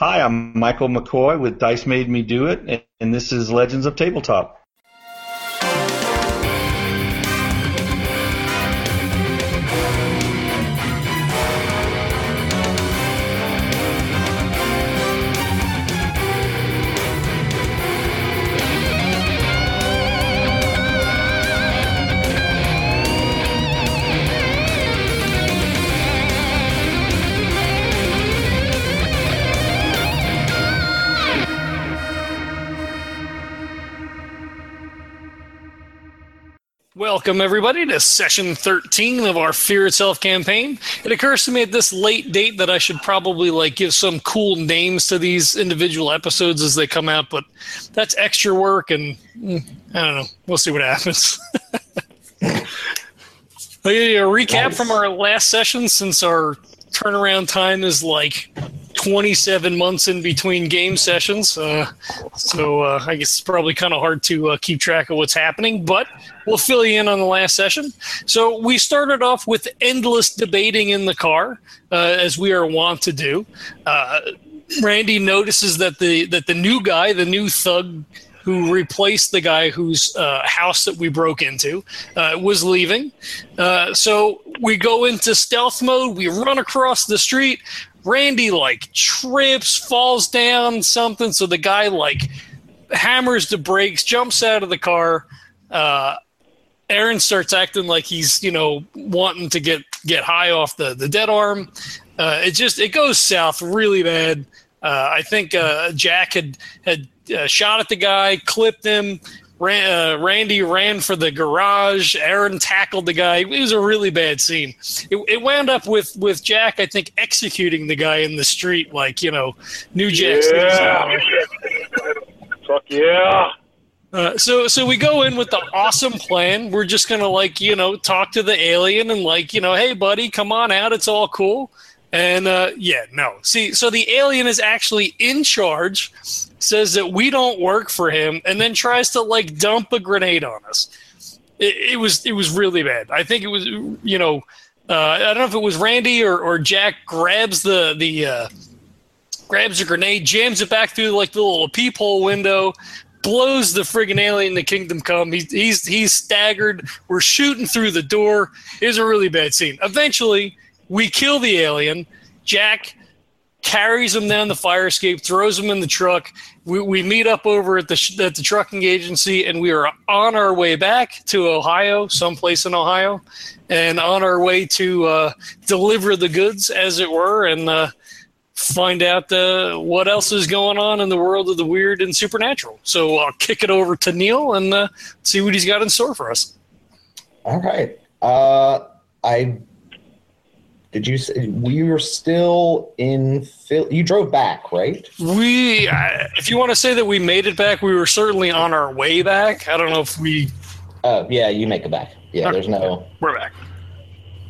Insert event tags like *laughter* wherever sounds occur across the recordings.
Hi, I'm Michael McCoy with Dice Made Me Do It, and this is Legends of Tabletop. Welcome, everybody, to session 13 of our Fear Itself campaign. It occurs to me at this late date that I should probably like give some cool names to these individual episodes as they come out, but that's extra work, and mm, I don't know. We'll see what happens. *laughs* I'll give you a recap from our last session since our turnaround time is like 27 months in between game sessions. Uh, so uh, I guess it's probably kind of hard to uh, keep track of what's happening, but we'll fill you in on the last session. So we started off with endless debating in the car, uh, as we are wont to do. Uh, Randy notices that the that the new guy, the new thug who replaced the guy whose uh, house that we broke into, uh, was leaving. Uh, so we go into stealth mode. We run across the street. Randy like trips, falls down, something. So the guy like hammers the brakes, jumps out of the car. Uh, Aaron starts acting like he's you know wanting to get get high off the the dead arm. Uh, it just it goes south really bad. Uh, I think uh, Jack had had uh, shot at the guy, clipped him. Ran, uh, Randy ran for the garage. Aaron tackled the guy. It was a really bad scene. It, it wound up with with Jack, I think, executing the guy in the street, like you know, New Jack. Yeah. Fuck yeah. Uh, so so we go in with the awesome plan. We're just gonna like you know talk to the alien and like you know hey buddy come on out it's all cool. And uh, yeah no see so the alien is actually in charge, says that we don't work for him, and then tries to like dump a grenade on us. It, it was it was really bad. I think it was you know uh, I don't know if it was Randy or, or Jack grabs the the uh, grabs a grenade, jams it back through like the little peephole window, blows the friggin' alien to Kingdom Come. He's he's he's staggered. We're shooting through the door. It was a really bad scene. Eventually, we kill the alien. Jack carries him down the fire escape, throws him in the truck. We, we meet up over at the sh- at the trucking agency, and we are on our way back to Ohio, someplace in Ohio, and on our way to uh, deliver the goods, as it were, and uh, find out uh, what else is going on in the world of the weird and supernatural. So I'll kick it over to Neil and uh, see what he's got in store for us. All right. Uh, I did you say we were still in Phil? You drove back, right? We, uh, if you want to say that we made it back, we were certainly on our way back. I don't know if we. Uh, yeah, you make it back. Yeah, there's no. We're back.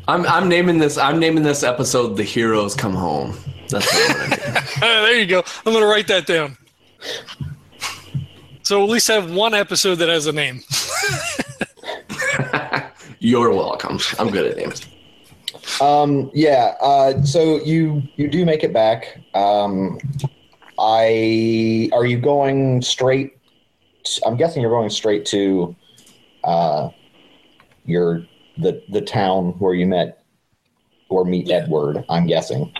I'm I'm naming this I'm naming this episode "The Heroes Come Home." That's what I'm gonna. *laughs* There you go. I'm going to write that down. So at least have one episode that has a name. *laughs* You're welcome. I'm good at names. Um, yeah. Uh, so you you do make it back. Um, I are you going straight? I'm guessing you're going straight to uh, your the the town where you met or meet Edward. I'm guessing.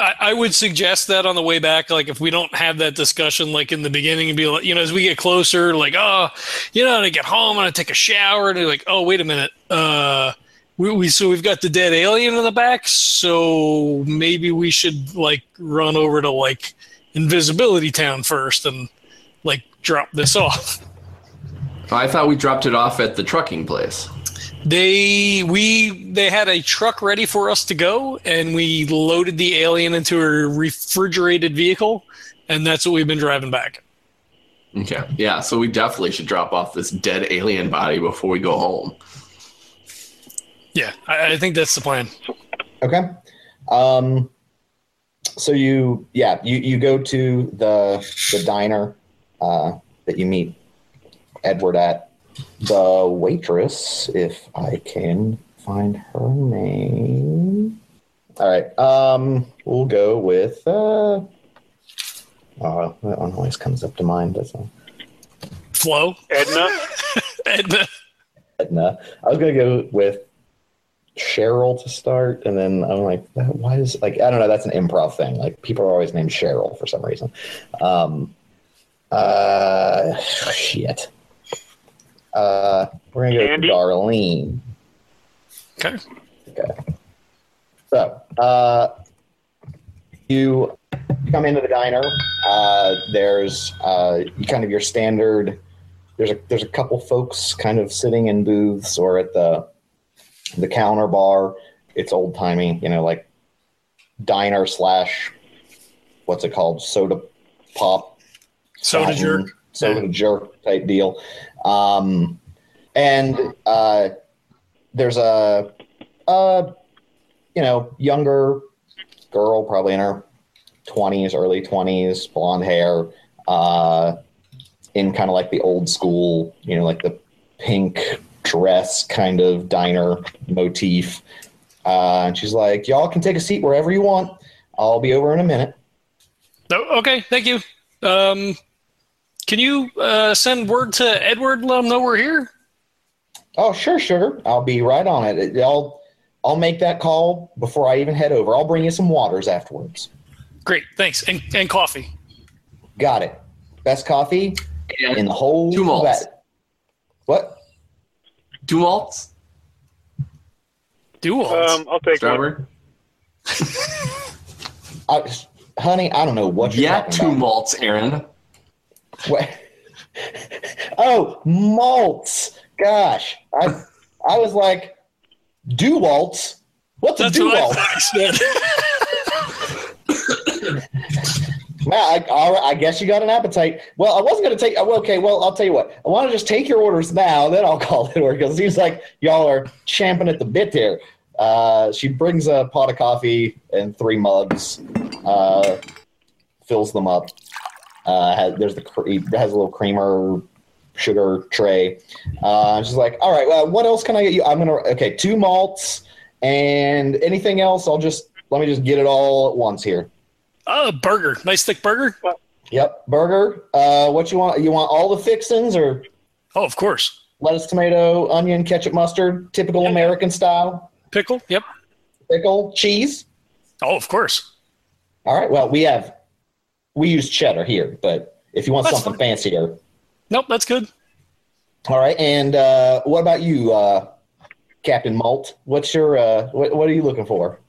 I, I would suggest that on the way back, like if we don't have that discussion, like in the beginning, and be like, you know, as we get closer, like, oh, you know, to get home and I take a shower, and like, oh, wait a minute, uh, we, we so we've got the dead alien in the back, so maybe we should like run over to like Invisibility Town first and like drop this *laughs* off. Oh, I thought we dropped it off at the trucking place. They we they had a truck ready for us to go, and we loaded the alien into a refrigerated vehicle, and that's what we've been driving back. Okay. Yeah. So we definitely should drop off this dead alien body before we go home. Yeah, I, I think that's the plan. Okay. Um, so you, yeah, you, you go to the the diner uh, that you meet Edward at. The waitress, if I can find her name. All right. Um, we'll go with uh, Oh, that one always comes up to mind, doesn't it? Flo, Edna. *laughs* Edna. Edna. I was gonna go with Cheryl to start, and then I'm like, why is like I don't know. That's an improv thing. Like people are always named Cheryl for some reason. Um, uh, shit. Uh, we're gonna go with Darlene. Okay. Okay. So, uh, you come into the diner. Uh, there's uh, kind of your standard. There's a there's a couple folks kind of sitting in booths or at the the counter bar. It's old timey, you know, like diner slash what's it called? Soda pop Soda jerk. soda jerk type deal. Um, and uh, there's a, a, you know, younger girl, probably in her 20s, early 20s, blonde hair, uh, in kind of like the old school, you know, like the pink dress kind of diner motif. Uh, and she's like, y'all can take a seat wherever you want. I'll be over in a minute. Oh, okay, thank you. Um, can you uh, send word to Edward? Let him know we're here. Oh, sure, sugar. I'll be right on it. I'll I'll make that call before I even head over. I'll bring you some waters afterwards. Great, thanks, and and coffee. Got it. Best coffee in the whole Two malts. What? Two malts, Dual. Um, I'll take one. strawberry. *laughs* I, honey, I don't know what you're Yeah, talking two about. malts, Aaron. What? *laughs* oh, malts. Gosh, I I was like, Dewaltz. What's That's a what Dewalt? I said. *laughs* Well, I, right, I guess you got an appetite. Well, I wasn't going to take. Okay, well, I'll tell you what. I want to just take your orders now, then I'll *laughs* call it order because it seems like y'all are champing at the bit here. Uh, she brings a pot of coffee and three mugs, uh, fills them up. Uh, has, there's the has a little creamer sugar tray. Uh, she's like, all right, well, what else can I get you? I'm gonna okay, two malts and anything else. I'll just let me just get it all at once here. Oh, burger. Nice thick burger. Yep, burger. Uh, what you want? You want all the fixings or Oh, of course. lettuce, tomato, onion, ketchup, mustard, typical American style. Pickle. Yep. Pickle, cheese. Oh, of course. All right. Well, we have we use cheddar here, but if you want That's something fine. fancier, Nope, that's good. all right. And uh, what about you, uh, Captain Malt? What's your uh, what, what are you looking for?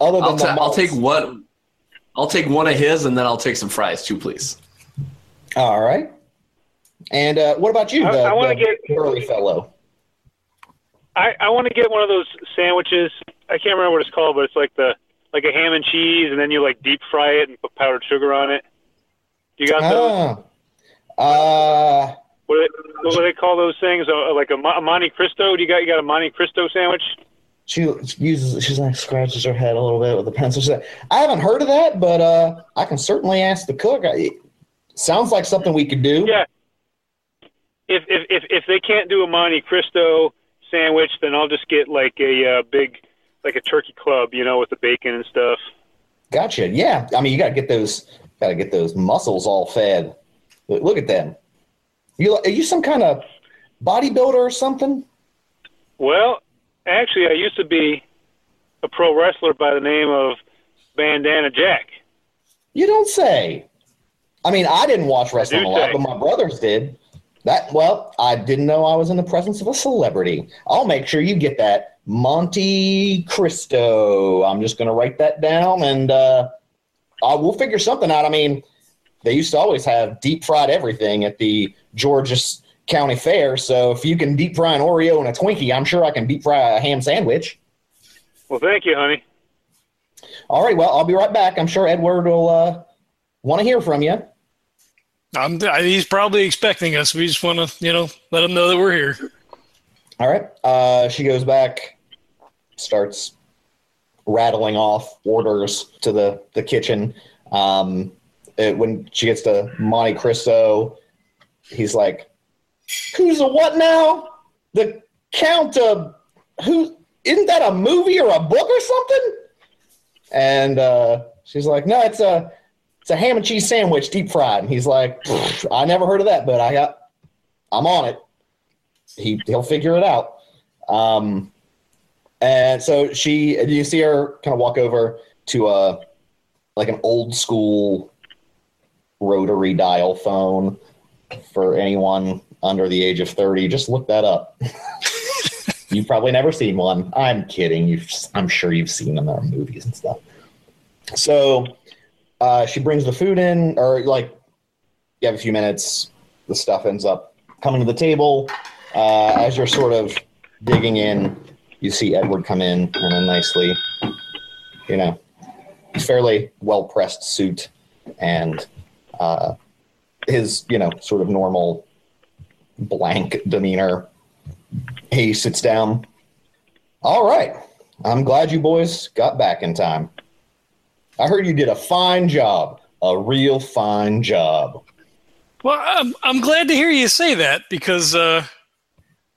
Other than I'll, the I'll take one. I'll take one of his, and then I'll take some fries too, please. All right. And uh, what about you, I- the, I wanna the get- burly fellow? I, I want to get one of those sandwiches. I can't remember what it's called, but it's like the like a ham and cheese, and then you like deep fry it and put powdered sugar on it. You got those? Ah. Uh, What do they, what do they call those things? Uh, like a, a Monte Cristo? Do you got you got a Monte Cristo sandwich? She uses she's like scratches her head a little bit with a pencil. She's like, I haven't heard of that, but uh, I can certainly ask the cook. I, sounds like something we could do. Yeah. If if if, if they can't do a Monte Cristo sandwich, then I'll just get like a uh, big like a turkey club, you know, with the bacon and stuff. Gotcha. Yeah, I mean you got to get those got to get those muscles all fed. Look, look at them. You are you some kind of bodybuilder or something? Well, actually, I used to be a pro wrestler by the name of Bandana Jack. You don't say. I mean, I didn't watch wrestling a lot, say. but my brothers did. That well, I didn't know I was in the presence of a celebrity. I'll make sure you get that Monte Cristo. I'm just going to write that down, and uh, uh, we'll figure something out. I mean, they used to always have deep fried everything at the Georgia County Fair. So if you can deep fry an Oreo and a Twinkie, I'm sure I can deep fry a ham sandwich. Well, thank you, honey. All right, well, I'll be right back. I'm sure Edward will uh, want to hear from you. I'm, I, he's probably expecting us. We just want to, you know, let him know that we're here. All right. Uh, she goes back, starts rattling off orders to the, the kitchen. Um, it- when she gets to Monte Cristo, he's like, Who's a what now? The Count of who? Isn't that a movie or a book or something? And uh, she's like, No, it's a it's a ham and cheese sandwich, deep fried. And he's like, I never heard of that, but I got, I'm on it. He he'll figure it out. Um, and so she, you see her kind of walk over to a like an old school rotary dial phone for anyone under the age of 30 just look that up. *laughs* You've probably never seen one. I'm kidding. You've, i'm sure you've seen them. In our movies and stuff. So uh, she brings the food in or like you have a few minutes. The stuff ends up coming to the table. Uh, as you're sort of digging in you see edward come in in a nicely. You know fairly well pressed suit and uh, his you know sort of normal blank demeanor he sits down all right i'm glad you boys got back in time i heard you did a fine job a real fine job Well, I'm, I'm glad to hear you say that because uh,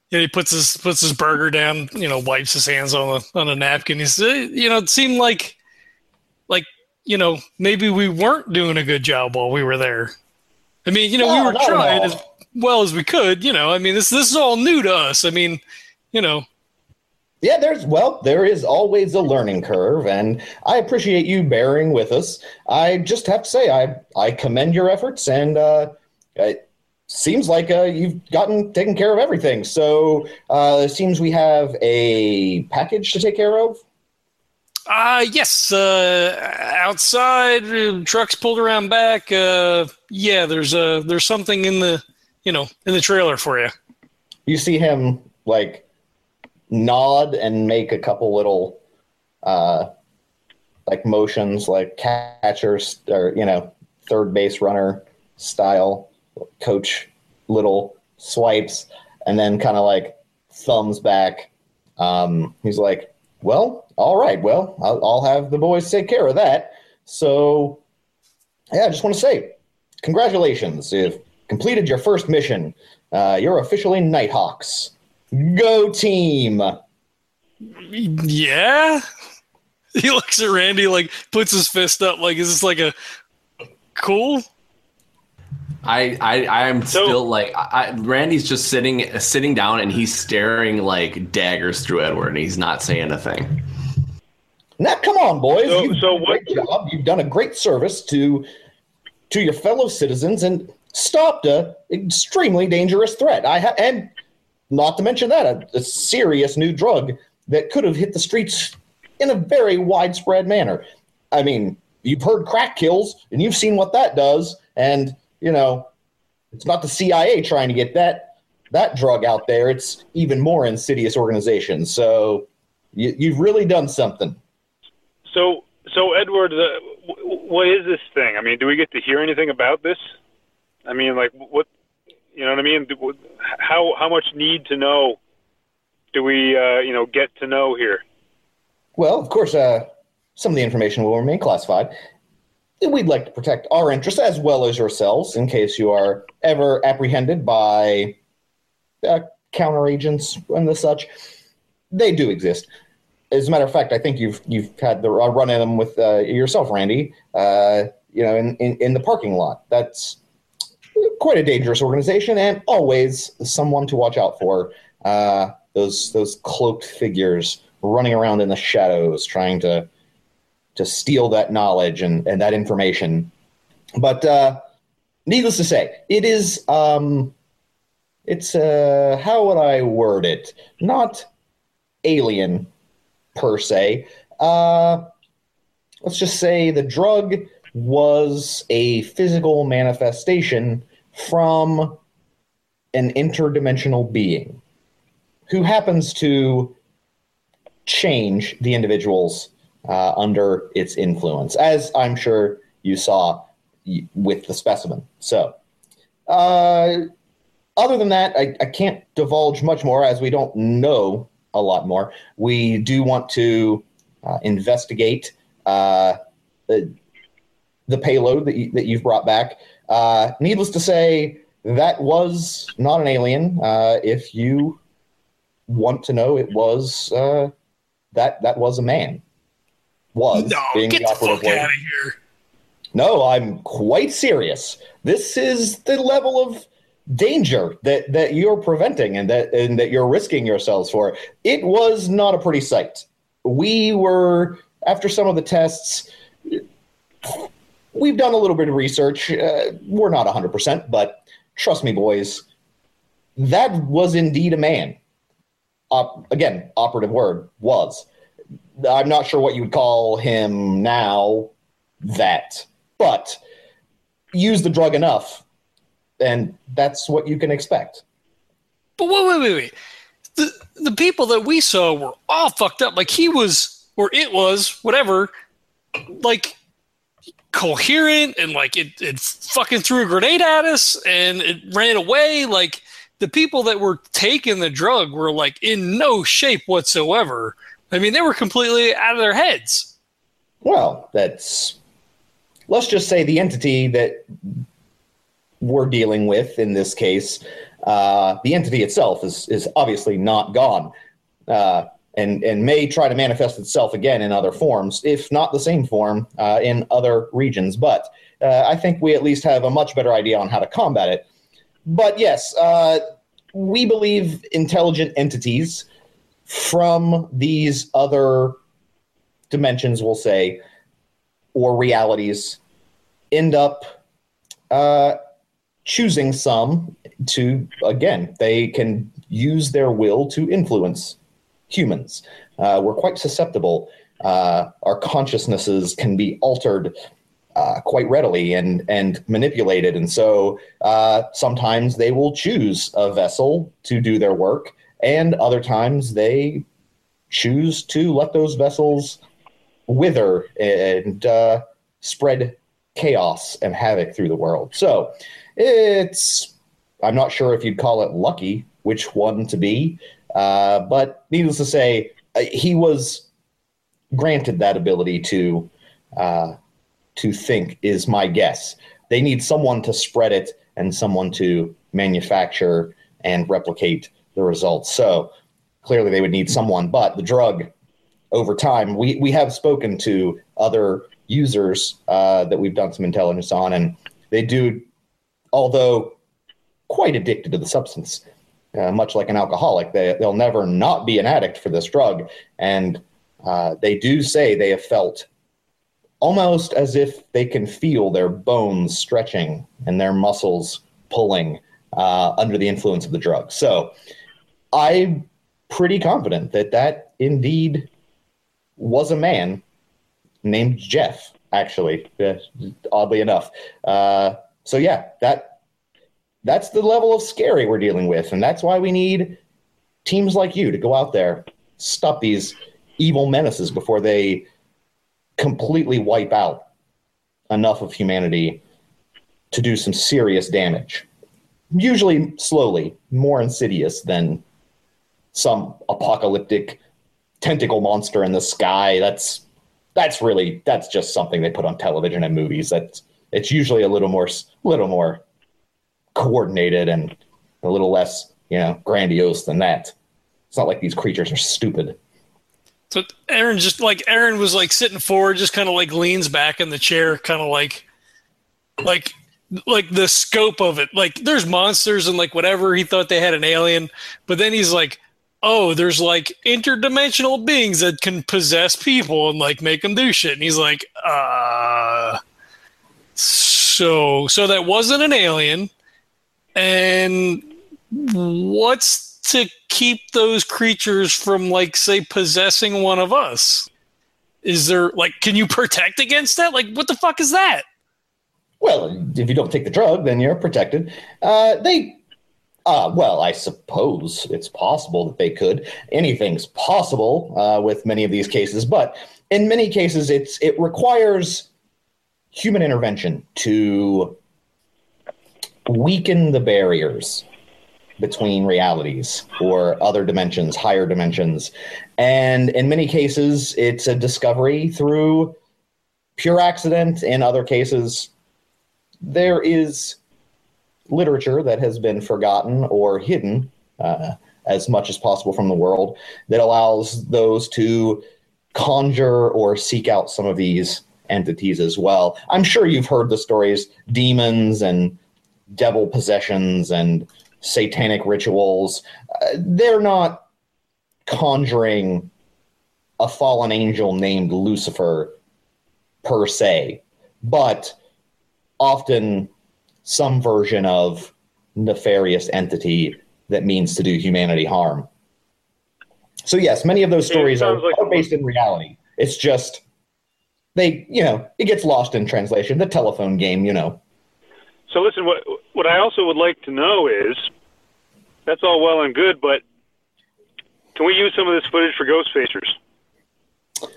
you know, he puts his puts his burger down, you know, wipes his hands on a on a napkin. He says, you know, it seemed like like you know maybe we weren't doing a good job while we were there. I mean, you know, No, we were trying. Well as we could. You know, I mean, this this is all new to us. I mean, you know, Yeah, there's well, there is always a learning curve, and I appreciate you bearing with us. I just have to say, I I commend your efforts, and uh, it seems like uh, you've gotten taken care of everything. So uh, it seems we have a package to take care of. Uh yes, uh outside uh, trucks pulled around back. Uh yeah, there's uh there's something in the you know, in the trailer for you. You see him like nod and make a couple little uh, like motions, like catchers or you know third base runner style, coach little swipes, and then kind of like thumbs back. Um, he's like, "Well, all right. Well, I'll, I'll have the boys take care of that." So, yeah, I just want to say, congratulations! You've completed your first mission. Uh, you're officially Nighthawks. Go team! Yeah. *laughs* He looks at Randy like puts his fist up like is this like a cool? I I I am So- still like I, I- Randy's just sitting sitting down and he's staring like daggers through Edward and he's not saying a thing. Now, come on, boys. So- You've so done a what- great job. You've done a great service to to your fellow citizens and stopped a extremely dangerous threat. I ha- and not to mention that a, a serious new drug that could have hit the streets in a very widespread manner. I mean, you've heard crack kills, and you've seen what that does. And you know, it's not the CIA trying to get that that drug out there. It's even more insidious organizations. So you, you've really done something. So, so Edward, what is this thing? I mean, do we get to hear anything about this? I mean, like, what? You know what I mean? How how much need to know do we, uh, you know, get to know here? Well, of course, uh, some of the information will remain classified. We'd like to protect our interests as well as yourselves in case you are ever apprehended by uh, counter agents and the such. They do exist. As a matter of fact, I think you've you've had the uh, run in them with uh, yourself, Randy. Uh, you know, in, in in the parking lot. That's quite a dangerous organization, and always someone to watch out for. Uh, those those cloaked figures running around in the shadows, trying to to steal that knowledge and, and that information. But uh, needless to say, it is um, it's uh, how would I word it? Not alien per se. Uh, let's just say the drug was a physical manifestation from an interdimensional being who happens to change the individuals uh, under its influence, as I'm sure you saw with the specimen. So, uh, other than that, I, I can't divulge much more as we don't know a lot more. We do want to uh, investigate uh, the payload that, you, that you've brought back. Uh, needless to say, that was not an alien. Uh, if you want to know, it was uh, that that was a man. Was No, being get the operative fuck word. out of here. no, I'm quite serious. This is the level of danger that that you're preventing and that and that you're risking yourselves for. It was not a pretty sight. We were after some of the tests. We've done a little bit of research. Uh, we're not 100%, but trust me, boys, that was indeed a man. Op- again, operative word was. I'm not sure what you would call him now, that, but use the drug enough, and that's what you can expect. But wait, wait, wait, wait. The the people that we saw were all fucked up. Like he was, or it was, whatever. Like coherent and like it, it fucking threw a grenade at us and it ran away. Like the people that were taking the drug were like in no shape whatsoever. I mean, they were completely out of their heads. Well, that's let's just say the entity that we're dealing with in this case. Uh, the entity itself is is obviously not gone, uh, and and may try to manifest itself again in other forms, if not the same form, uh, in other regions. But uh, I think we at least have a much better idea on how to combat it. But yes, uh, we believe intelligent entities from these other dimensions, we'll say, or realities, end up uh, choosing some to, again, they can use their will to influence humans. Uh, we're quite susceptible. Uh, our consciousnesses can be altered uh, quite readily and and manipulated. And so uh, sometimes they will choose a vessel to do their work, and other times they choose to let those vessels wither and uh, spread chaos and havoc through the world. So it's I'm not sure if you'd call it lucky which one to be, uh, but needless to say, uh, he was granted that ability to uh, to think is my guess. They need someone to spread it and someone to manufacture and replicate the results. So clearly they would need someone, but the drug over time, we, we have spoken to other users uh, that we've done some intelligence on, and they do, although quite addicted to the substance, uh, much like an alcoholic, they, they'll never not be an addict for this drug. And uh, they do say they have felt almost as if they can feel their bones stretching and their muscles pulling uh, under the influence of the drug. So I'm pretty confident that that indeed was a man named Jeff, actually, uh, oddly enough. Uh, so yeah, that that's the level of scary we're dealing with, and that's why we need teams like you to go out there, stop these evil menaces before they completely wipe out enough of humanity to do some serious damage. Usually slowly, more insidious than some apocalyptic tentacle monster in the sky. That's that's really that's just something they put on television and movies. That's it's usually a little more little more coordinated and a little less, you know, grandiose than that. It's not like these creatures are stupid. So Aaron just like Aaron was like sitting forward, just kind of like leans back in the chair, kind of like, like, like the scope of it. Like there's monsters and like whatever. He thought they had an alien, but then he's like, oh, there's like interdimensional beings that can possess people and like make them do shit. And he's like, uh, so so that wasn't an alien, and what's to keep those creatures from like say possessing one of us? Is there like can you protect against that? Like what the fuck is that? Well if you don't take the drug then you're protected. Uh, they uh, well i suppose it's possible that they could. Anything's possible uh, with many of these cases but in many cases it's it requires human intervention to weaken the barriers between realities or other dimensions, higher dimensions. And in many cases, it's a discovery through pure accident. In other cases, there is literature that has been forgotten or hidden uh, as much as possible from the world that allows those to conjure or seek out some of these entities as well. I'm sure you've heard the stories demons and devil possessions and satanic rituals. Uh, they're not conjuring a fallen angel named Lucifer per se, but often some version of nefarious entity that means to do humanity harm. So yes, many of those stories are, like are based in reality. It's just they, you know, it gets lost in translation. The telephone game, you know. So listen, what what I also would like to know is that's all well and good, but can we use some of this footage for ghost facers?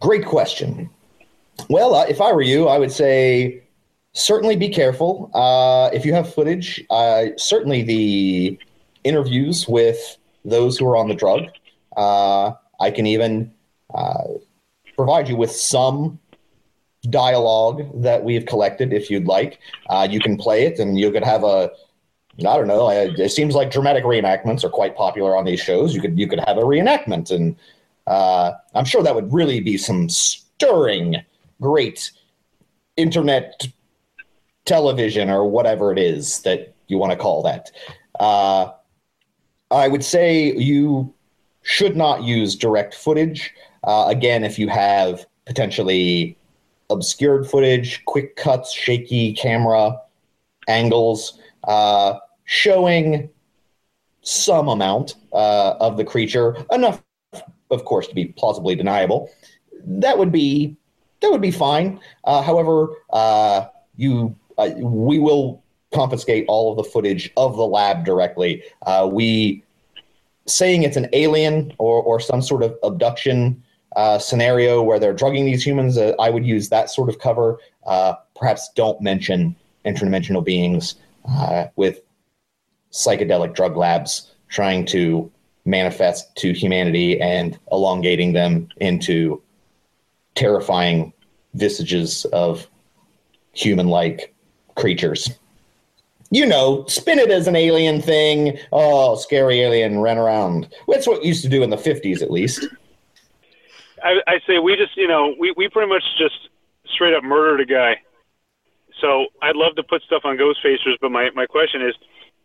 Great question. Well, uh, if I were you, I would say certainly be careful. Uh, if you have footage, uh, certainly the interviews with those who are on the drug. Uh, I can even uh, provide you with some dialogue that we have collected if you'd like. Uh, you can play it and you could have a I don't know. It seems like dramatic reenactments are quite popular on these shows. You could you could have a reenactment, and uh, I'm sure that would really be some stirring, great internet television or whatever it is that you want to call that. Uh, I would say you should not use direct footage. Uh, again, if you have potentially obscured footage, quick cuts, shaky camera angles, uh, showing some amount uh, of the creature, enough, of course, to be plausibly deniable. That would be that would be fine. Uh, however, uh, you uh, we will confiscate all of the footage of the lab directly. Uh, we saying it's an alien or or some sort of abduction uh, scenario where they're drugging these humans, uh, I would use that sort of cover. Uh, perhaps don't mention interdimensional beings uh, with psychedelic drug labs trying to manifest to humanity and elongating them into terrifying visages of human like creatures. You know, spin it as an alien thing. Oh, scary alien, run around. That's what used to do in the 50s, at least. I, I say we just, you know, we, we pretty much just straight up murdered a guy. So I'd love to put stuff on Ghost Facers, but my, my question is,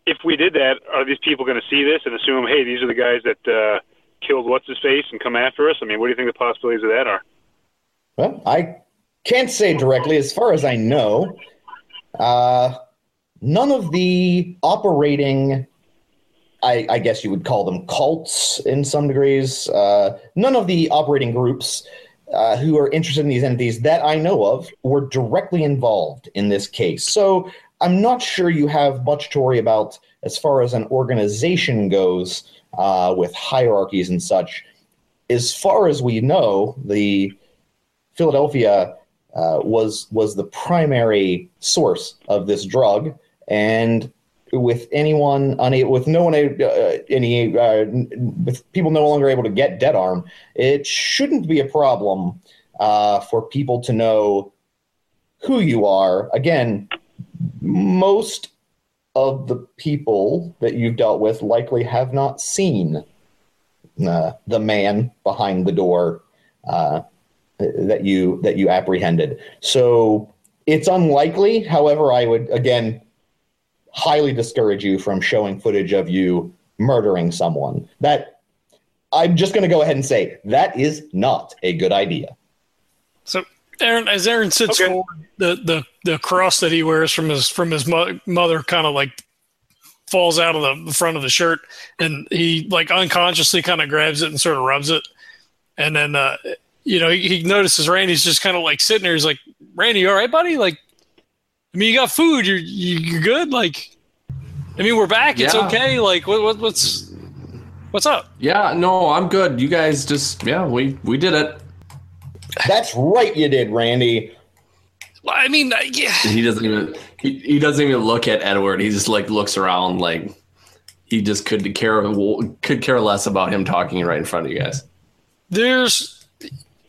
if we did that, are these people going to see this and assume, hey, these are the guys that uh, killed what's his face and come after us? I mean, what do you think the possibilities of that are? Well, I can't say directly. As far as I know, uh, none of the operating I, I, guess you would call them cults in some degrees. Uh, none of the operating groups uh, who are interested in these entities that I know of were directly involved in this case. So I'm not sure you have much to worry about as far as an organization goes uh, with hierarchies and such. As far as we know, the Philadelphia uh, was was the primary source of this drug, and with anyone unable, with no one, uh, any, uh, with people no longer able to get dead arm, it shouldn't be a problem uh, for people to know who you are. Again, most of the people that you've dealt with likely have not seen uh, the man behind the door uh, that you that you apprehended. So it's unlikely. However, I would again highly discourage you from showing footage of you murdering someone. That I'm just going to go ahead and say that is not a good idea. So, Aaron, as Aaron sits okay. forward, the, the the cross that he wears from his from his mo- mother kind of like falls out of the front of the shirt, and he like unconsciously kind of grabs it and sort of rubs it, and then uh, you know he, he notices Randy's just kind of like sitting there. He's like, "Randy, you all right, buddy? Like, I mean, you got food. You're you're good. Like, I mean, we're back. It's yeah. okay. Like, what, what what's what's up? Yeah, no, I'm good. You guys just yeah, we we did it. That's right, you did, Randy. I mean, yeah. He doesn't even he, he doesn't even look at Edward. He just like looks around like he just could care could care less about him talking right in front of you guys. There's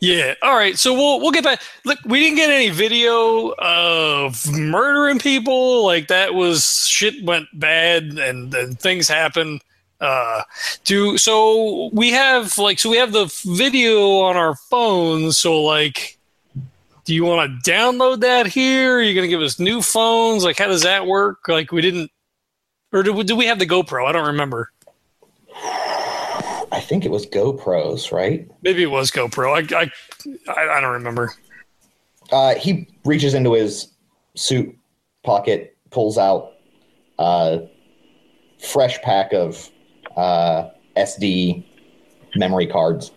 yeah. All right. So we'll we'll get back. Look, we didn't get any video of murdering people. Like that was shit went bad and, and things happen. Uh, do so we have like so we have the video on our phones. So like do you want to download that here? Are you to give us new phones? Like, how does that work? Like, we didn't, or do do we have the GoPro? I don't remember. I think it was GoPros, right? Maybe it was GoPro. I I, I, don't remember. Uh, he reaches into his suit pocket, pulls out a fresh pack of uh, SD memory cards.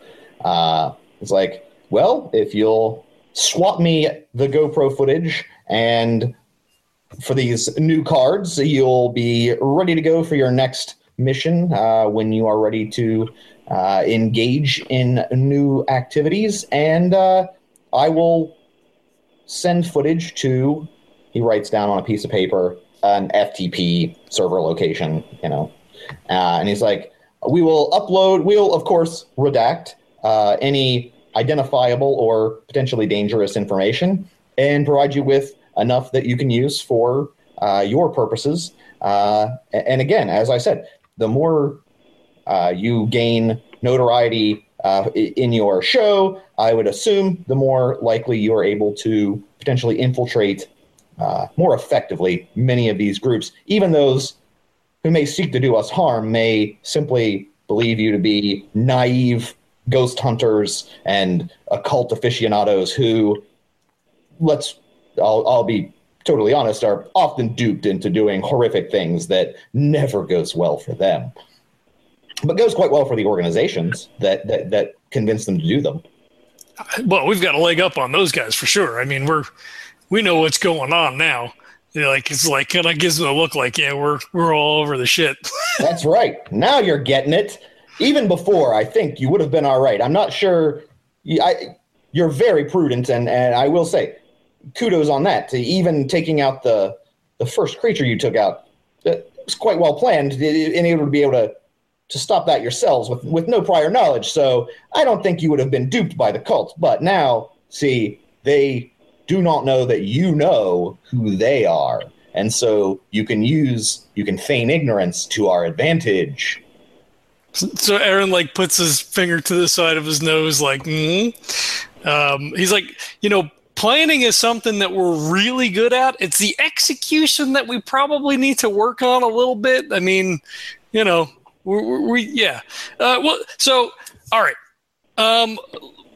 Uh, it's like, well, if you'll swap me the GoPro footage and for these new cards, you'll be ready to go for your next mission uh, when you are ready to uh, engage in new activities. And uh, I will send footage to, he writes down on a piece of paper, an FTP server location, you know. Uh, and he's like, we will upload, we'll, of course, redact uh, any identifiable or potentially dangerous information and provide you with enough that you can use for uh, your purposes. Uh, and again, as I said, the more uh, you gain notoriety uh, in your show, I would assume the more likely you are able to potentially infiltrate uh, more effectively many of these groups, even those who may seek to do us harm may simply believe you to be naive ghost hunters and occult aficionados who, let's, I'll, I'll be totally honest, are often duped into doing horrific things that never goes well for them, but goes quite well for the organizations that that, that convince them to do them. Well, we've got a leg up on those guys for sure. I mean, we're we know what's going on now. Know, like it's like kind of gives them a look like, yeah, we're we're all over the shit. *laughs* That's right. Now you're getting it. Even before, I think you would have been all right. I'm not sure. I, you're very prudent, and and I will say, kudos on that. To even taking out the the first creature you took out, it was quite well planned, and able to be able to to stop that yourselves with with no prior knowledge. So I don't think you would have been duped by the cult. But now, see, they do not know that you know who they are. And so you can use, you can feign ignorance to our advantage. So Aaron like puts his finger to the side of his nose, like, mm. um, he's like, you know, planning is something that we're really good at. It's the execution that we probably need to work on a little bit. I mean, you know, we, we yeah. Uh, well, so all right. Um,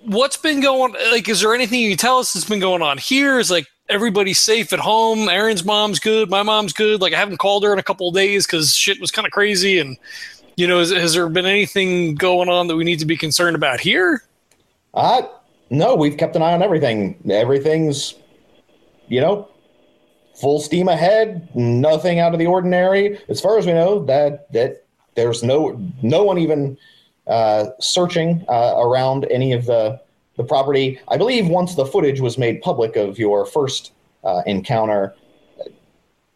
what's been going? Like, is there anything you can tell us that's been going on here? Is like everybody's safe at home? Aaron's mom's good. My mom's good. Like, I haven't called her in a couple of days because shit was kind of crazy. And you know, is, has there been anything going on that we need to be concerned about here? Uh no, we've kept an eye on everything. Everything's, you know, full steam ahead. Nothing out of the ordinary, as far as we know. That that there's no no one even uh, searching uh, around any of the the property. I believe once the footage was made public of your first uh, encounter,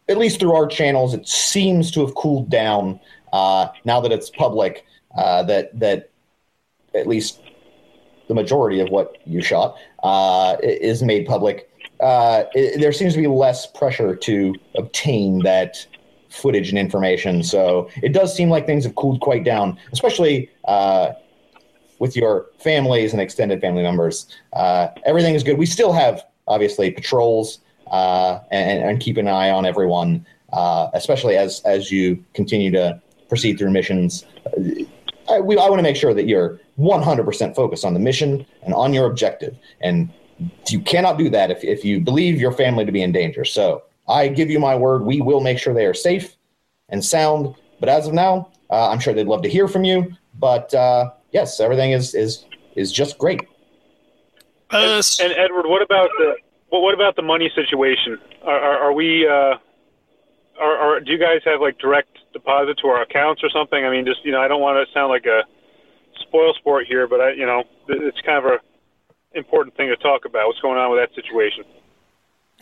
at least through our channels, it seems to have cooled down. Uh, now that it's public, uh, that that at least the majority of what you shot uh, is made public. It, there seems to be less pressure to obtain that footage and information. So it does seem like things have cooled quite down, especially uh, with your families and extended family members. Uh, everything is good. We still have obviously patrols uh, and, and, keep an eye on everyone, uh, especially as as you continue to proceed through missions. I, we, I want to make sure that you're 100% focused on the mission and on your objective. And you cannot do that if, if you believe your family to be in danger. So I give you my word, we will make sure they are safe and sound. But as of now, uh, I'm sure they'd love to hear from you. But uh, yes, everything is is is just great. Uh, and, and, Edward, what about the what, what about the money situation? Are, are, are we? Uh, are, are, do you guys have like direct deposit to our accounts or something? I mean, just you know, I don't want to sound like a spoil sport here, but I, you know, it's kind of a important thing to talk about. What's going on with that situation?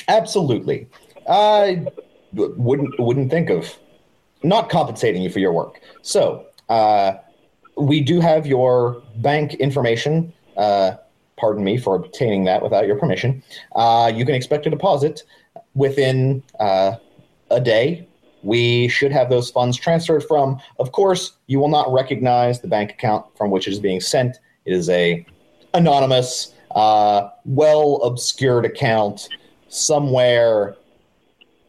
Absolutely. I wouldn't wouldn't think of not compensating you for your work. So uh, we do have your bank information. Uh, pardon me for obtaining that without your permission. Uh, you can expect a deposit within uh, a day. We should have those funds transferred from. Of course, you will not recognize the bank account from which it is being sent. It is a anonymous uh, well obscured account somewhere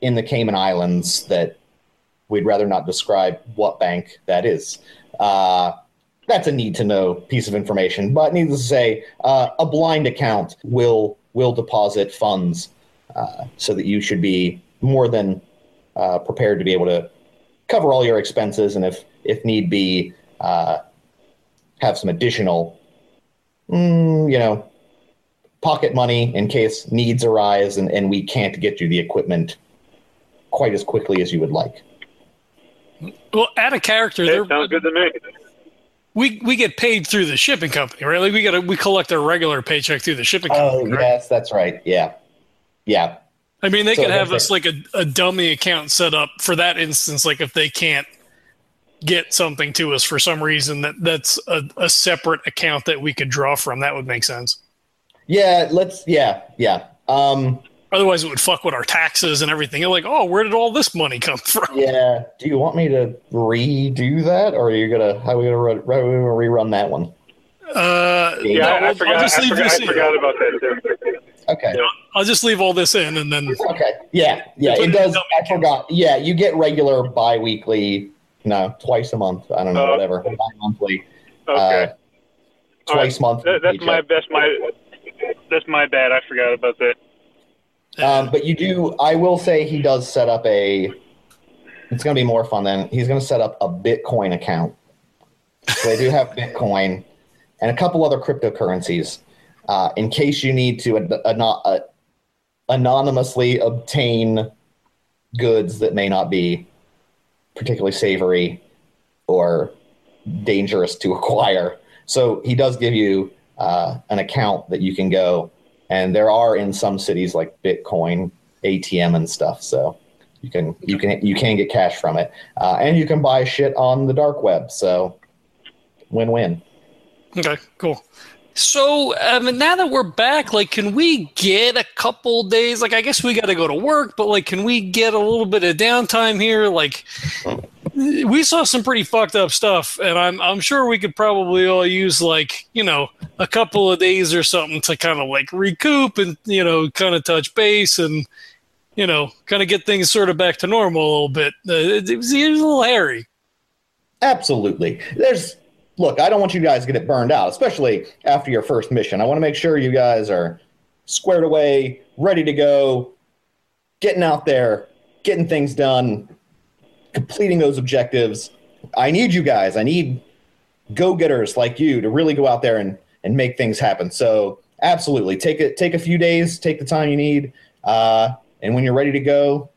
in the Cayman Islands that we'd rather not describe what bank that is. Uh, that's a need to know piece of information, but needless to say, uh, a blind account will will deposit funds uh, so that you should be more than uh, prepared to be able to cover all your expenses and if if need be uh, have some additional mm, you know pocket money in case needs arise and, and we can't get you the equipment quite as quickly as you would like Well, add a character That there. sounds good to me. We we get paid through the shipping company, right? Like we got to we collect our regular paycheck through the shipping oh company. right? yes that's right yeah yeah I mean, they So could have that's us like a, a dummy account set up for that instance. Like if they can't get something to us for some reason, that that's a, a separate account that we could draw from. That would make sense. yeah let's yeah yeah um Otherwise, it would fuck with our taxes and everything. You're like, oh, where did all this money come *laughs* from? yeah do you want me to redo that or are you gonna how are we gonna, run, how are we gonna rerun that one Uh, Yeah, no, I, I'll- I forgot. just I leave forgot, this I forgot about that too. okay I'll just leave all this in, and then Okay. Yeah. Yeah. It it does. I forgot. Yeah. You get regular bi-weekly. No, twice a month. I don't know. Oh. whatever. Bi-monthly. Okay, Uh, twice monthly. that, that's my paycheck. that's my that's my bad. I forgot about that. Um, but you do. I will say he does set up a. It's going to be more fun then. He's going to set up a Bitcoin account. So they do have *laughs* Bitcoin and a couple other cryptocurrencies uh, in case you need to an- ano- uh, anonymously obtain goods that may not be particularly savory or dangerous to *laughs* acquire. So he does give you uh, an account that you can go, and there are in some cities like Bitcoin ATM and stuff. So you can you can you can get cash from it, uh, and you can buy shit on the dark web. So win win. Okay, cool. So, um, now that we're back, like, can we get a couple days? Like, I guess we got to go to work, but like, can we get a little bit of downtime here? Like, we saw some pretty fucked up stuff, and I'm I'm sure we could probably all use like you know a couple of days or something to kind of like recoup and you know kind of touch base and you know kind of get things sort of back to normal a little bit. Uh, it, it was, it was a little hairy. Absolutely. There's look, I don't want you guys to get it burned out, especially after your first mission. I want to make sure you guys are squared away, ready to go, getting out there, getting things done, completing those objectives. I need you guys. I need go-getters like you to really go out there and, and make things happen. So absolutely. Take it take a few days, take the time you need. Uh, and when you're ready to go,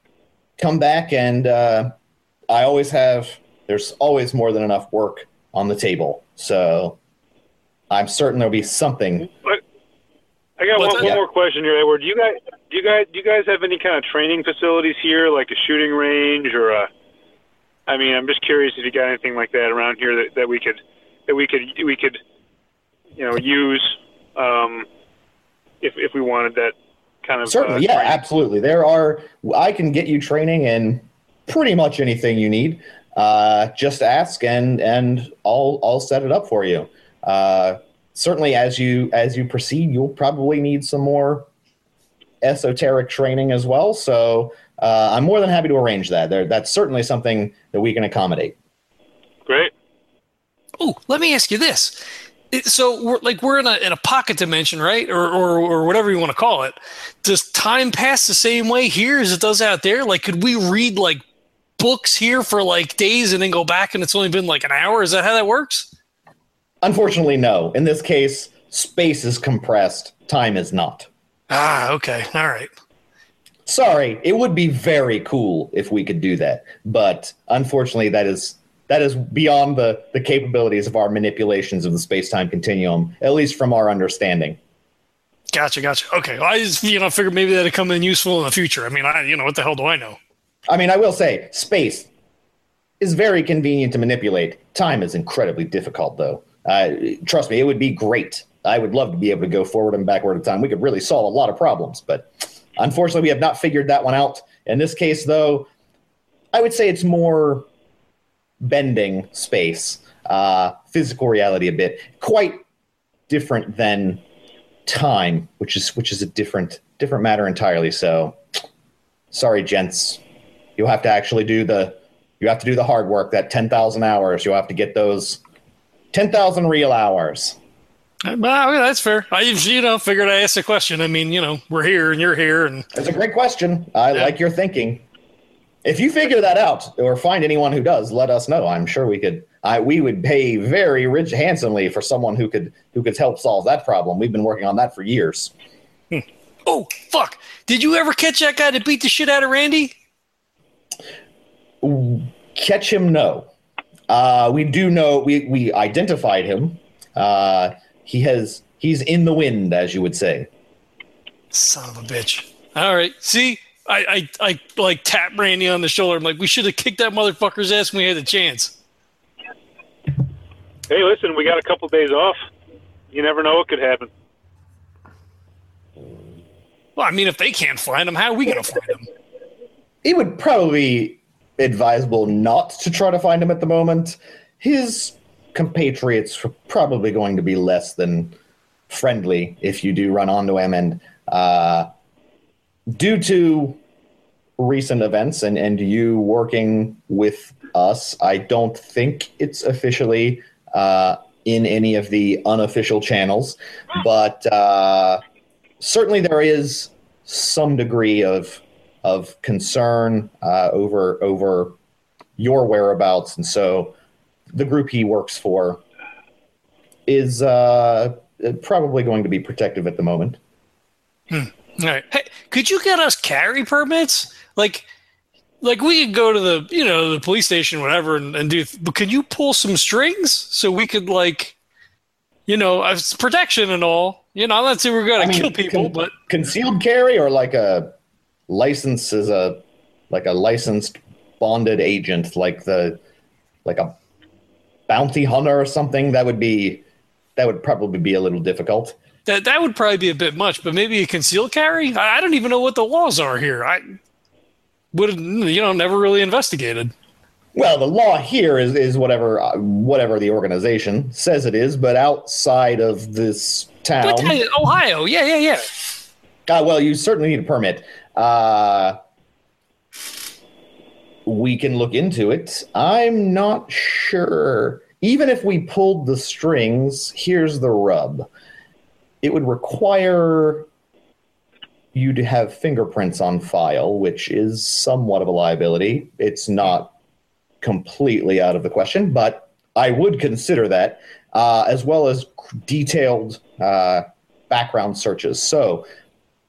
come back and uh, I always have there's always more than enough work on the table. So I'm certain there'll be something. But I got one, one more question here, Edward. Do you guys do you guys do you guys have any kind of training facilities here, like a shooting range or a? I mean, I'm just curious if you got anything like that around here that, that we could that we could we could you know use um, if if we wanted that kind of Certainly, uh, yeah, training. absolutely. There are I can get you training in pretty much anything you need. Uh, just ask and and I'll I'll set it up for you. Uh, certainly, as you as you proceed, you'll probably need some more esoteric training as well. So uh, I'm more than happy to arrange that. There, that's certainly something that we can accommodate. Great. Oh, let me ask you this. So we're like we're in a in a pocket dimension, right? Or or or whatever you want to call it. Does time pass the same way here as it does out there? Like could we read like books here for like days and then go back and it's only been like an hour? Is that how that works? Unfortunately, no. In this case, space is compressed, time is not. Ah, okay. All right. Sorry, it would be very cool if we could do that, but unfortunately, that is that is beyond the the capabilities of our manipulations of the space time continuum, at least from our understanding. Gotcha, gotcha. Okay. Well, I just you know figured maybe that'd come in useful in the future. I mean, I you know what the hell do I know? I mean, I will say, space is very convenient to manipulate. Time is incredibly difficult, though. Uh, trust me, it would be great. I would love to be able to go forward and backward in time. We could really solve a lot of problems, but unfortunately, we have not figured that one out. In this case, though, I would say it's more bending space, uh, physical reality a bit. Quite different than time, which is which is a different different matter entirely. So, sorry, gents, you'll have to actually do the you have to do the hard work. That ten thousand hours, you'll have to get those ten thousand real hours. Uh, Well, that's fair. I you know figured I asked a question. I mean, you know, we're here and you're here, and it's a great question. I Yeah. like your thinking. If you figure that out or find anyone who does, let us know. I'm sure we could. I we would pay very rich, handsomely for someone who could who could help solve that problem. We've been working on that for years. oh fuck! Did you ever catch that guy that beat the shit out of Randy? Catch him? No. Uh, we do know. We we identified him. Uh, he has. He's in the wind, as you would say. Son of a bitch! All right, see, I I, I like tap Randy on the shoulder. I'm like, we should have kicked that motherfucker's ass when we had the chance. Hey, listen, we got a couple days off. You never know what could happen. Well, I mean, if they can't find him, how are we gonna find him? it would probably be advisable not to try to find him at the moment. His compatriots are probably going to be less than friendly if you do run onto him, and uh, due to recent events and, and you working with us, I don't think it's officially uh, in any of the unofficial channels, but uh, certainly there is some degree of of concern uh, over over your whereabouts, and so the group he works for is uh, probably going to be protective at the moment. All right. Hey, could you get us carry permits? Like, like we could go to the you know the police station, whatever, and, and do. But can you pull some strings so we could like, you know, uh, it's protection and all. You know, I'm not saying we're gonna I mean, kill people, con- but concealed carry or like a license as a like a licensed bonded agent, like the like a bounty hunter or something. That would be that would probably be a little difficult. that that would probably be a bit much. But maybe a concealed carry. I, I don't even know what the laws are here. I would you know never really investigated. Well, the law here is, is whatever uh, whatever the organization says it is, but outside of this town, But uh, Ohio, yeah, yeah, yeah. uh, well, you certainly need a permit. Uh, we can look into it. I'm not sure. Even if we pulled the strings, here's the rub. It would require you to have fingerprints on file, which is somewhat of a liability. It's not completely out of the question, but I would consider that, uh, as well as detailed uh, background searches. So,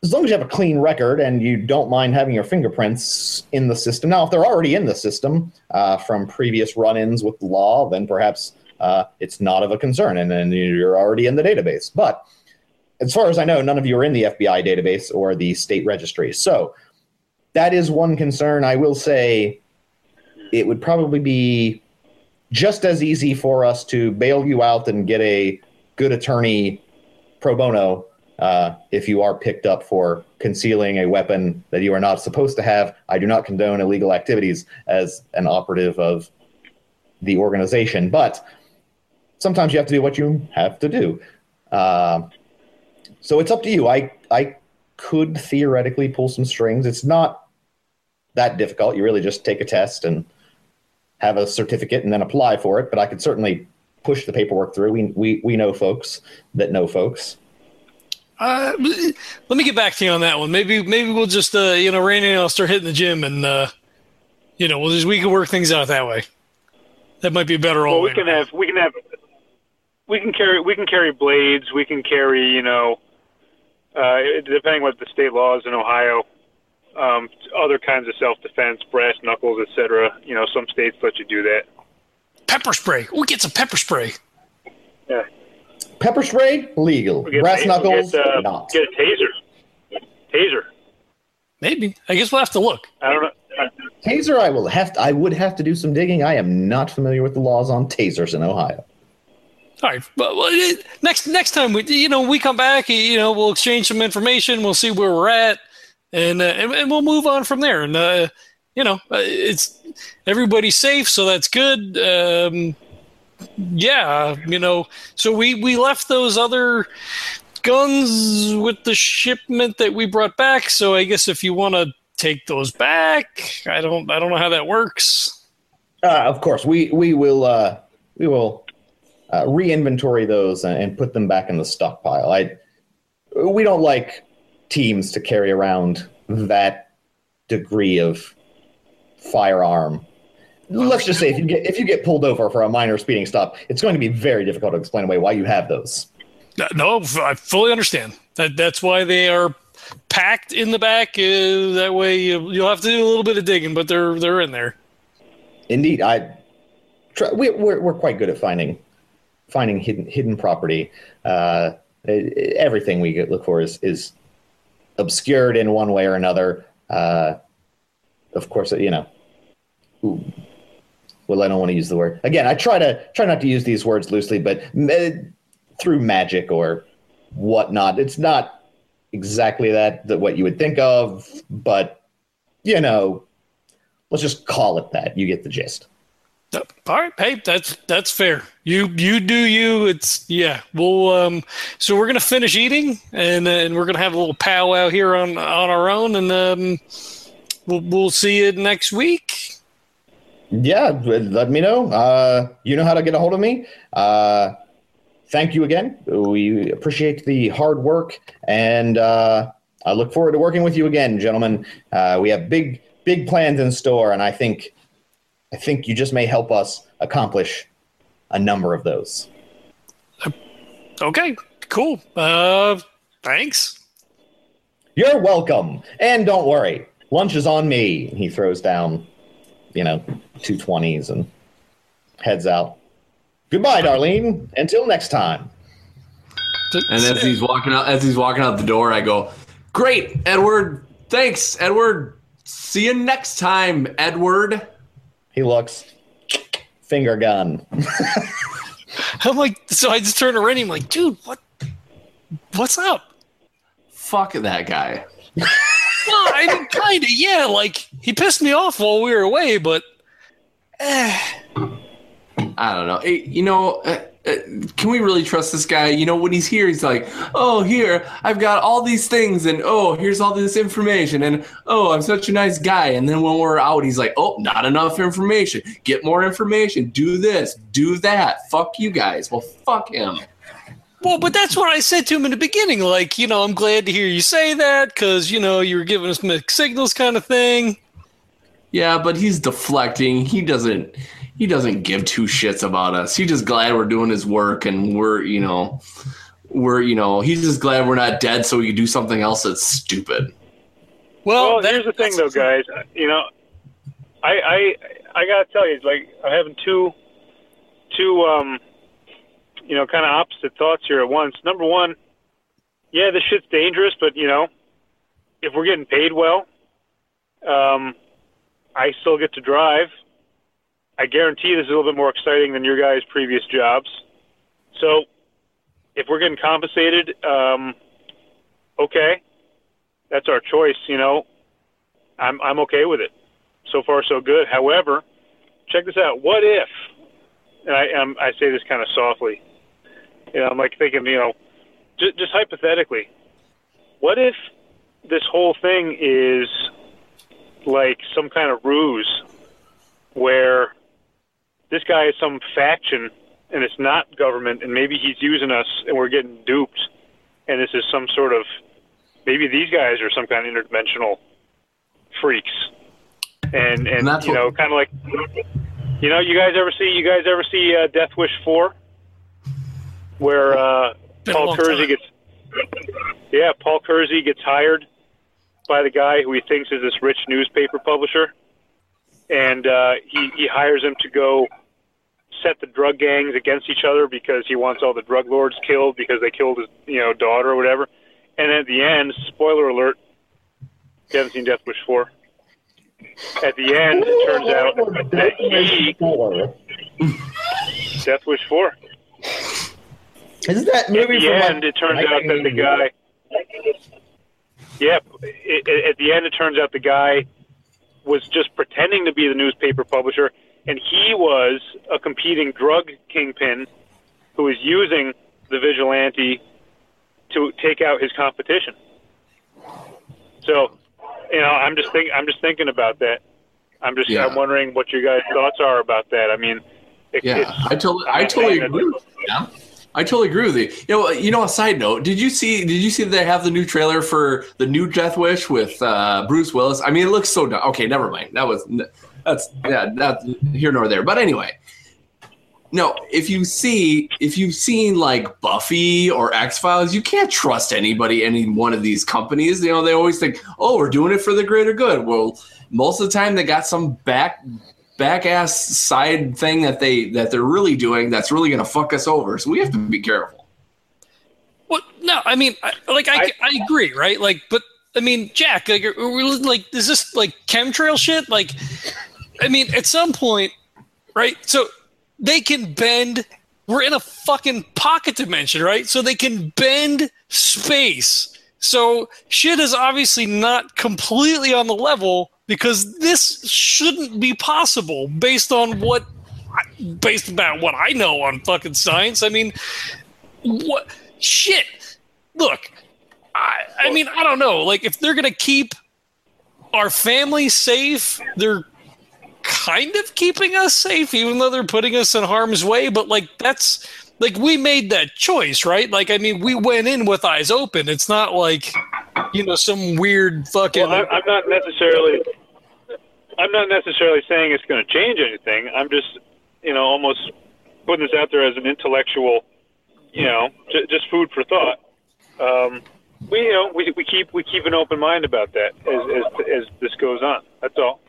as long as you have a clean record and you don't mind having your fingerprints in the system. Now, if they're already in the system uh, from previous run ins with the law, then perhaps uh, it's not of a concern and then you're already in the database. But as far as I know, none of you are in the FBI database or the state registry. So that is one concern. I will say it would probably be just as easy for us to bail you out and get a good attorney pro bono uh, if you are picked up for concealing a weapon that you are not supposed to have. I do not condone illegal activities as an operative of the organization, but sometimes you have to do what you have to do. Uh, so it's up to you. I I could theoretically pull some strings. It's not that difficult. You really just take a test and have a certificate and then apply for it. But I could certainly push the paperwork through. We we we know folks that know folks. Uh, let me get back to you on that one. Maybe maybe we'll just uh, you know Randy and I'll start hitting the gym and uh, you know we'll just we can work things out that way. That might be better. all Well, we can have we can have we can carry we can carry blades. We can carry you know, uh, depending what the state laws in Ohio, um, other kinds of self defense, brass knuckles, etc. You know, some states let you do that. pepper spray. We'll get some pepper spray. Yeah. Pepper spray legal. We Brass we knuckles Get, uh, not. get a taser. Taser. Maybe. I guess we'll have to look. I don't know. Taser, I will have. To, I would have to do some digging. I am not familiar with the laws on tasers in Ohio. All right. But well, it- next next time we you know we come back, you know we'll exchange some information. We'll see where we're at, and uh, and, and we'll move on from there. And uh, you know uh, it's everybody's safe, so that's good. Um, yeah, you know. So we we left those other guns with the shipment that we brought back. So I guess if you want to take those back, I don't I don't know how that works. Uh, of course, we we will uh, we will uh, re-inventory those and, and put them back in the stockpile. I we don't like teams to carry around that degree of firearm. Let's just say if you get if you get pulled over for a minor speeding stop, it's going to be very difficult to explain away why you have those. No, I fully understand. That that's why they are packed in the back. Uh, that way you, you'll have to do a little bit of digging, but they're they're in there. Indeed, I try, we, we're we're quite good at finding finding hidden hidden property. Uh, everything we look for is is obscured in one way or another. Uh, of course, you know. Well, I don't want to use the word again. I try to try not to use these words loosely, but through magic or whatnot, it's not exactly that that what you would think of, but you know, let's just call it that. You get the gist. All right, hey, that's that's fair. You you do you. It's yeah. We'll um. So we're gonna finish eating, and uh, and we're gonna have a little powwow here on on our own, and um, we'll we'll see you next week. Yeah, let me know. Uh, you know how to get a hold of me. Uh, thank you again. We appreciate the hard work, and uh, I look forward to working with you again, gentlemen. Uh, we have big big plans in store, and I think I think you just may help us accomplish a number of those. Okay, cool. Uh, thanks. You're welcome. And don't worry, lunch is on me. He throws down, you know, 220s and heads out. Goodbye, Darlene. Until next time. And as he's walking out, as he's walking out the door, I go, "Great, Edward. Thanks, Edward. See you next time, Edward." He looks finger gun. *laughs* I'm like, so I just turn around. I'm like, dude, what? What's up? Fuck that guy. *laughs* well, I mean, kind of, yeah. Like he pissed me off while we were away, but eh. I don't know. You know, uh, uh, can we really trust this guy? You know, when he's here, he's like, "Oh, here, I've got all these things, and oh, here's all this information, and oh, I'm such a nice guy." And then when we're out, he's like, "Oh, not enough information. Get more information. Do this. Do that. Fuck you guys. Well, fuck him." Well, but that's what I said to him in the beginning. Like, you know, I'm glad to hear you say that because you know you were giving us mixed signals, kind of thing. Yeah, but he's deflecting. He doesn't he doesn't give two shits about us. He's just glad we're doing his work and we're, you know, we're, you know, he's just glad we're not dead so we can do something else that's stupid. Well, well that, here's the thing though, guys. You know, I I I gotta tell you, like I'm having two two um you know kind of opposite thoughts here at once. Number one, yeah, this shit's dangerous, but you know, if we're getting paid well, um, I still get to drive. I guarantee this is a little bit more exciting than your guys' previous jobs. So, if we're getting compensated, um, okay, that's our choice. You know, I'm I'm okay with it. So far, so good. However, check this out. What if? And I I say this kind of softly. You know, I'm like thinking, you know, just, just hypothetically, what if this whole thing is like some kind of ruse where this guy is some faction and it's not government and maybe he's using us and we're getting duped and this is some sort of maybe these guys are some kind of interdimensional freaks. And and, and you know kind of like you know you guys ever see you guys ever see uh, Death Wish 4 where *laughs* uh, Paul Kersey gets yeah Paul Kersey gets hired by the guy who he thinks is this rich newspaper publisher and uh, he he hires him to go set the drug gangs against each other because he wants all the drug lords killed because they killed his you know daughter or whatever. And at the end, spoiler alert, you haven't seen Death Wish four. At the end, it turns out that he Death Wish four. Isn't that movie? At the end, it turns out that the guy. Yeah, at the end, it turns out the guy was just pretending to be the newspaper publisher, and he was a competing drug kingpin who was using the vigilante to take out his competition. So, you know, I'm just think I'm just thinking about that. I'm just Yeah. I'm wondering what your guys' thoughts are about that. I mean, it, Yeah, it's, I totally, I'm I totally agree. With you, yeah. I totally agree with you. You know, you know. A side note: Did you see? Did you see they have the new trailer for the new Death Wish with uh, Bruce Willis? I mean, it looks so. dumb. Okay, never mind. That was that's yeah, not here nor there. But anyway, no. If you see, if you've seen like Buffy or X Files, you can't trust anybody, any one of these companies. You know, they always think, oh, we're doing it for the greater good. Well, most of the time they got some back back ass side thing that they that they're really doing that's really going to fuck us over. So we have to be careful. Well, no, I mean, I, like I, I- I, agree, right? Like, but I mean, Jack, like, are we like, is this like chemtrail shit? Like, I mean, at some point, right? So they can bend. We're in a fucking pocket dimension, right? So they can bend space. So shit is obviously not completely on the level because this shouldn't be possible based on what, based about what I know on fucking science. I mean, what shit? Look, I, I mean, I don't know. Like, if they're gonna keep our family safe, they're kind of keeping us safe, even though they're putting us in harm's way. But like, that's like we made that choice, right? Like, I mean, we went in with eyes open. It's not like you know some weird fucking. Well, I, I'm not necessarily. I'm not necessarily saying it's going to change anything. I'm just, you know, almost putting this out there as an intellectual, you know, j- just food for thought. Um, we, you know, we, we keep we keep an open mind about that as as, as this goes on. That's all.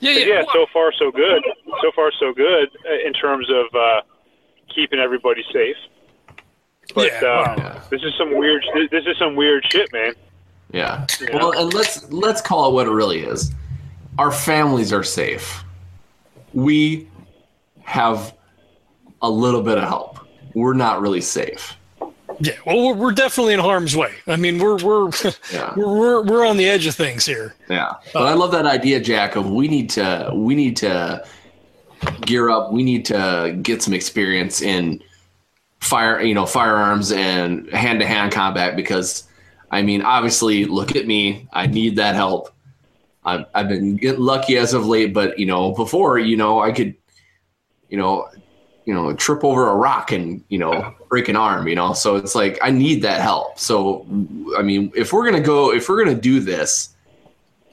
yeah, yeah. yeah, so far so good. So far so good uh, in terms of uh, keeping everybody safe. But Yeah, uh, wow. this is some weird. This is some weird shit, man. Yeah. Yeah. Well, and let's let's call it what it really is. Our families are safe. We have a little bit of help. We're not really safe. yeah. Well, we're, we're definitely in harm's way. I mean, we're we're *laughs* Yeah. we're, we're we're on the edge of things here. Yeah. Uh, but I love that idea, Jack, of we need to we need to gear up. We need to get some experience in fire, you know, firearms and hand to hand combat because I mean, obviously, look at me. I need that help. I've, I've been lucky as of late, but you know, before, you know, I could, you know, you know, trip over a rock and you know break an arm. You know, so it's like I need that help. So, I mean, if we're gonna go, if we're gonna do this,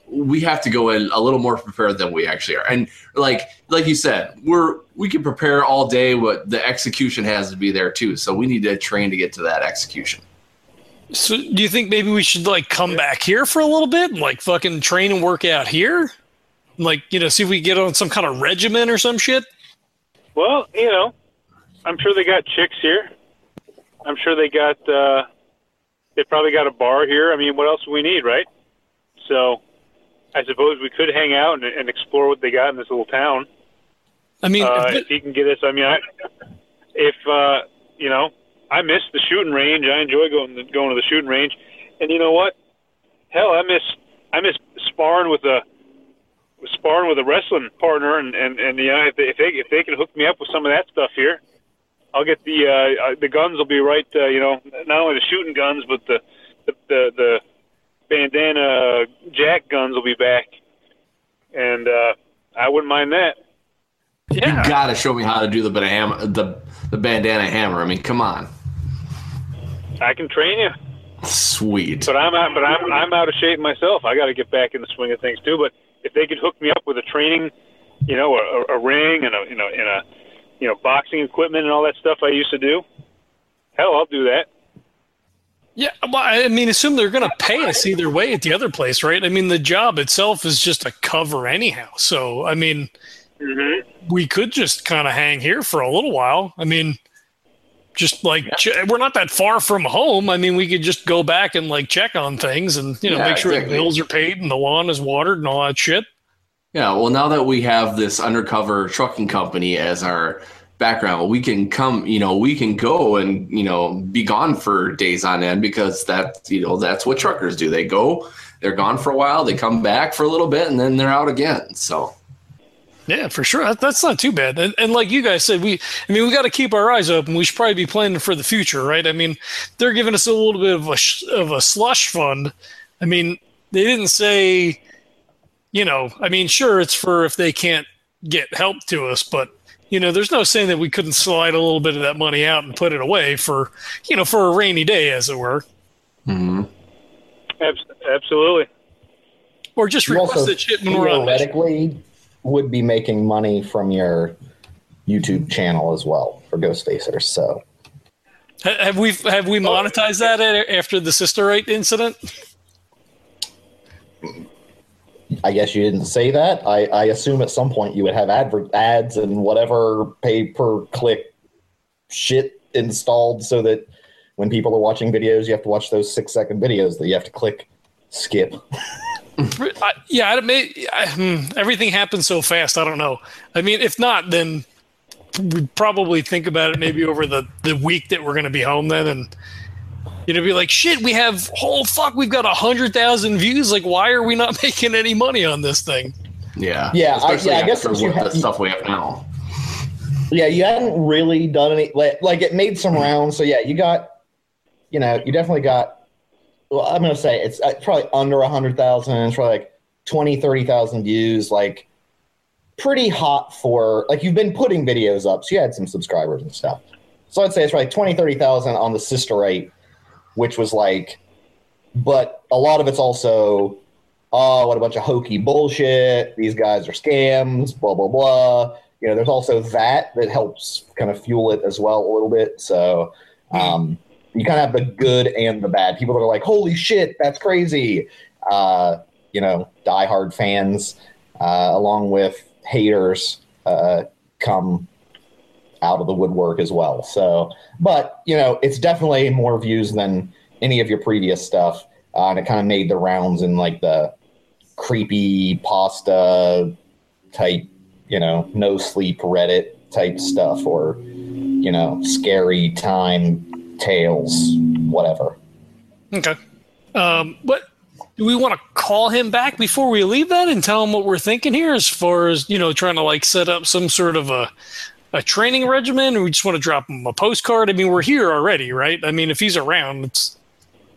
we have to go in a little more prepared than we actually are. And like like you said, we're we can prepare all day, but the execution has to be there too. So we need to train to get to that execution. So, do you think maybe we should like come back here for a little bit and like fucking train and work out here? Like, you know, see if we get on some kind of regimen or some shit. Well, you know, I'm sure they got chicks here. I'm sure they got. uh They probably got a bar here. I mean, what else do we need, right? So, I suppose we could hang out and, and explore what they got in this little town. I mean, Uh, if- if he can get us, I mean, I, if uh, you know, I miss the shooting range. I enjoy going to, going to the shooting range, and you know what? Hell, I miss I miss sparring with a sparring with a wrestling partner, and and and you know, if they if they if they can hook me up with some of that stuff here, I'll get the uh, uh, the guns will be right. Uh, you know, not only the shooting guns, but the the the, the bandana jack guns will be back, and uh, I wouldn't mind that. yeah, You gotta show me how to do the banana, the the bandana hammer. I mean, come on, I can train you. sweet. But I'm out. But I'm I'm out of shape myself. I got to get back in the swing of things too. But if they could hook me up with a training, you know, a, a ring and a you know and a you know boxing equipment and all that stuff I used to do, hell, I'll do that. yeah. Well, I mean, assume they're going to pay us either way at the other place, right? I mean, the job itself is just a cover anyhow. So, I mean, hmm we could just kind of hang here for a little while. I mean, just like ch- we're not that far from home. I mean, we could just go back and like check on things and you know Yeah, make sure exactly. the bills are paid and the lawn is watered and all that shit. Yeah, well, now that we have this undercover trucking company as our background, we can come, you know, we can go and, you know, be gone for days on end because that, you know, that's what truckers do. They go, they're gone for a while, they come back for a little bit, and then they're out again. So, Yeah, for sure. That's not too bad. And, and like you guys said, we, I mean, we got to keep our eyes open. We should probably be planning for the future, right? I mean, they're giving us a little bit of a sh- of a slush fund. I mean, they didn't say, you know, I mean, sure, it's for if they can't get help to us, but you know, there's no saying that we couldn't slide a little bit of that money out and put it away for, you know, for a rainy day, as it were, hmm Abs- absolutely. or just request also that shit when we're on. mission. theoretically would be making money from your YouTube channel as well for Ghost Facers. So Have we have we monetized that after the Sister Right incident? I guess you didn't say that. I, I assume at some point you would have advert ads and whatever pay per click shit installed so that when people are watching videos, you have to watch those six second videos that you have to click skip. *laughs* I, yeah, I, may, I, hmm, everything happens so fast. I don't know. I mean, if not, then we'd probably think about it maybe over the, the week that we're going to be home then, and you know, be like, shit, we have oh fuck, we've got a hundred thousand views. Like, why are we not *laughs* making any money on this thing? Yeah. Yeah, I- Especially yeah, I guess after you what ha- the stuff we have now. Yeah, you hadn't really done any like, like it made some rounds. So yeah, you got, you know, you definitely got. Well, I'm gonna say it's uh, probably under a hundred thousand. It's probably like 20, 30,000 views. Like pretty hot for like you've been putting videos up, so you had some subscribers and stuff. So I'd say it's like 20, 30,000 on the Sister Rate, which was like, but a lot of it's also, oh, what a bunch of hokey bullshit. These guys are scams. Blah blah blah you know, there's also that that helps kind of fuel it as well a little bit. So um, you kind of have the good and the bad. People that are like, "Holy shit, that's crazy!" Uh, you know, diehard fans, uh, along with haters, uh, come out of the woodwork as well. So, but you know, it's definitely more views than any of your previous stuff, uh, and it kind of made the rounds in like the creepy pasta type you know, no sleep Reddit type stuff or, you know, scary time tales, whatever. Okay. Um, but do we want to call him back before we leave that and tell him what we're thinking here as far as, you know, trying to like set up some sort of a, a training regimen or we just want to drop him a postcard? I mean, we're here already, right? I mean, if he's around, it's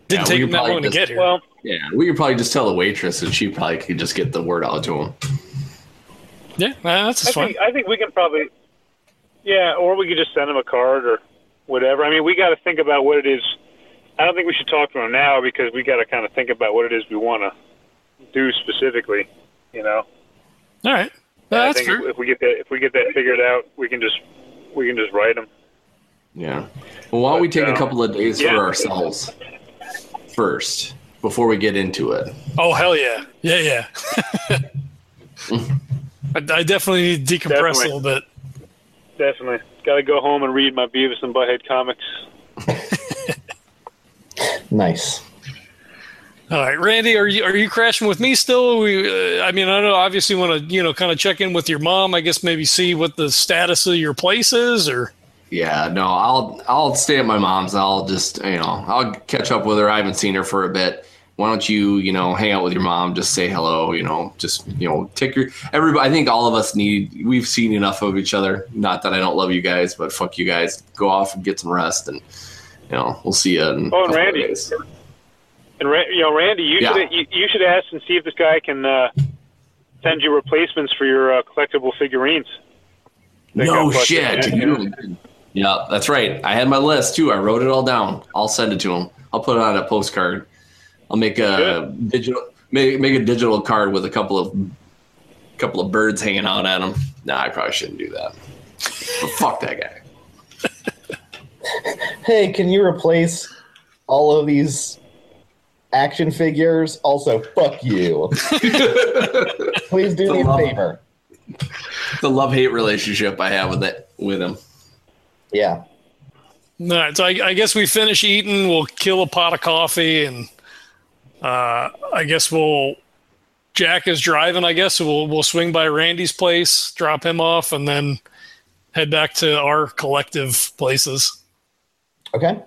didn't Yeah, take him that probably long to get here. Well, Yeah. We could probably just tell the waitress and she probably could just get the word out to him. yeah, uh, that's I fine. think I think we can probably, yeah, or we could just send him a card or whatever. I mean, we got to think about what it is. I don't think we should talk to him now because we got to kind of think about what it is we want to do specifically. You know, All right. I that's true. if, if we get that if we get that figured out, we can just we can just write them. Yeah. Well, why don't we But, take a uh, couple of days yeah. for ourselves first before we get into it? Oh, hell yeah. Yeah, yeah. *laughs* I, I definitely need to decompress Definitely. a little bit. Definitely, got to go home and read my Beavis and Butthead comics. *laughs* Nice. All right, Randy, are you are you crashing with me still? We, uh, I mean, I know obviously want to you know kind of check in with your mom. I guess maybe see what the status of your place is, or Yeah, no, I'll I'll stay at my mom's. I'll just you know I'll catch up with her. I haven't seen her for a bit. Why don't you you know hang out with your mom? Just say hello. You know, just you know take your everybody. I think all of us need. We've seen enough of each other. Not that I don't love you guys, but fuck you guys. Go off and get some rest, and you know we'll see you. In Oh, and Randy. days. And Ra- you know, Randy, you Yeah. should you, you should ask and see if this guy can uh, send you replacements for your uh, collectible figurines. No shit. You- Yeah, that's right. I had my list too. I wrote it all down. I'll send it to him. I'll put it on a postcard. I'll make a digital make, make a digital card with a couple of couple of birds hanging out at him. Nah, I probably shouldn't do that. But fuck that guy. *laughs* Hey, can you replace all of these action figures? Also, fuck you. *laughs* Please do me a favor. The love hate relationship I have with it with him. Yeah. All right, so I, I guess we finish eating. We'll kill a pot of coffee, and uh, I guess we'll. Jack is driving. I guess so we'll we'll swing by Randy's place, drop him off, and then head back to our collective places. Okay.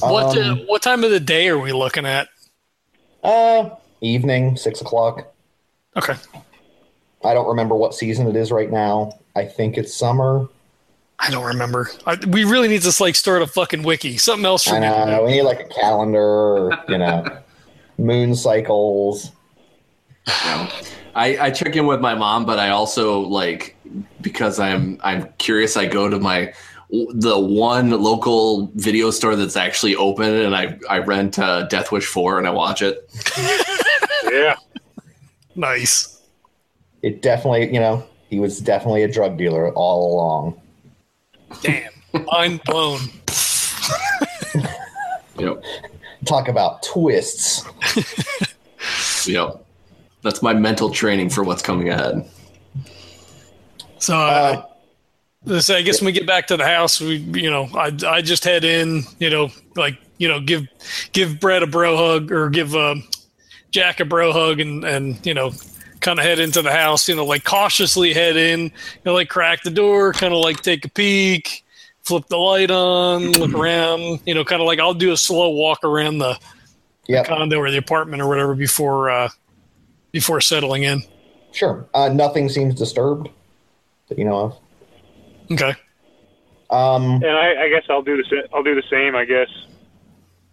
what uh, Um, what time of the day are we looking at? Uh, evening, six o'clock. Okay. I don't remember what season it is right now. I think it's summer. I don't remember. I, we really need to like start a fucking wiki. Something else for I me. to know. We need like a calendar, or, you know, *laughs* moon cycles. I, I check in with my mom, but I also like because I'm I'm curious. I go to my the one local video store that's actually open, and I I rent uh, Death Wish four and I watch it. *laughs* Yeah. Nice. It definitely, you know, he was definitely a drug dealer all along. Damn. Mind blown. Yep, Talk about twists. yep. That's my mental training for what's coming ahead. So Uh, uh, so I guess when we get back to the house, we you know I I just head in, you know, like you know give give Brett a bro hug or give um, Jack a bro hug and and you know kind of head into the house, you know, like cautiously head in, you know, like crack the door, kind of like take a peek, flip the light on, look *clears throat* around, you know, kind of like I'll do a slow walk around the Yep. condo or the apartment or whatever before uh before settling in. Sure. Uh, nothing seems disturbed that you know of. Okay. Um, And I, I guess I'll do the I'll do the same. I guess.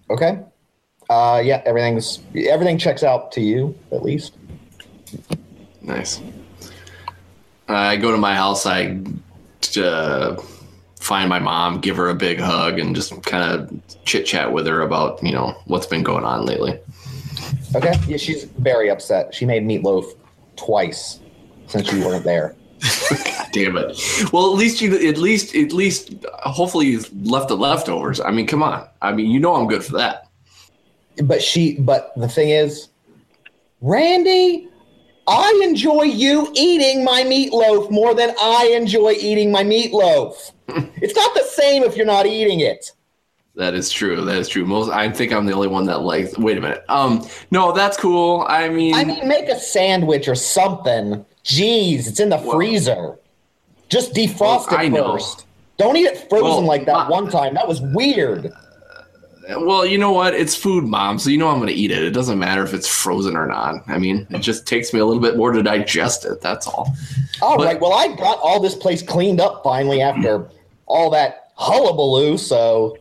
okay. Uh, yeah, everything's everything checks out to you at least. Nice. I go to my house. I uh, find my mom, give her a big hug, and just kind of chit chat with her about you know what's been going on lately. Okay. Yeah, she's very upset. She made meatloaf twice since you weren't there. *laughs* Damn it. Well, at least you, at least, at least, hopefully you left the leftovers. I mean, come on. I mean, you know I'm good for that. But she, but the thing is, Randy, I enjoy you eating my meatloaf more than I enjoy eating my meatloaf. *laughs* it's not the same if you're not eating it. That is true. That is true. Most, I think I'm the only one that likes. Wait a minute. Um, no, that's cool. I mean, I mean, make a sandwich or something. Jeez, it's in the Well- freezer. Just defrost Well, I it know. first. Don't eat it frozen Well, like that uh, one time. That was weird. Well, you know what? It's food, mom. So you know I'm going to eat it. It doesn't matter if it's frozen or not. I mean, it just takes me a little bit more to digest it. That's all. All But- right. Well, I got all this place cleaned up finally after all that hullabaloo. So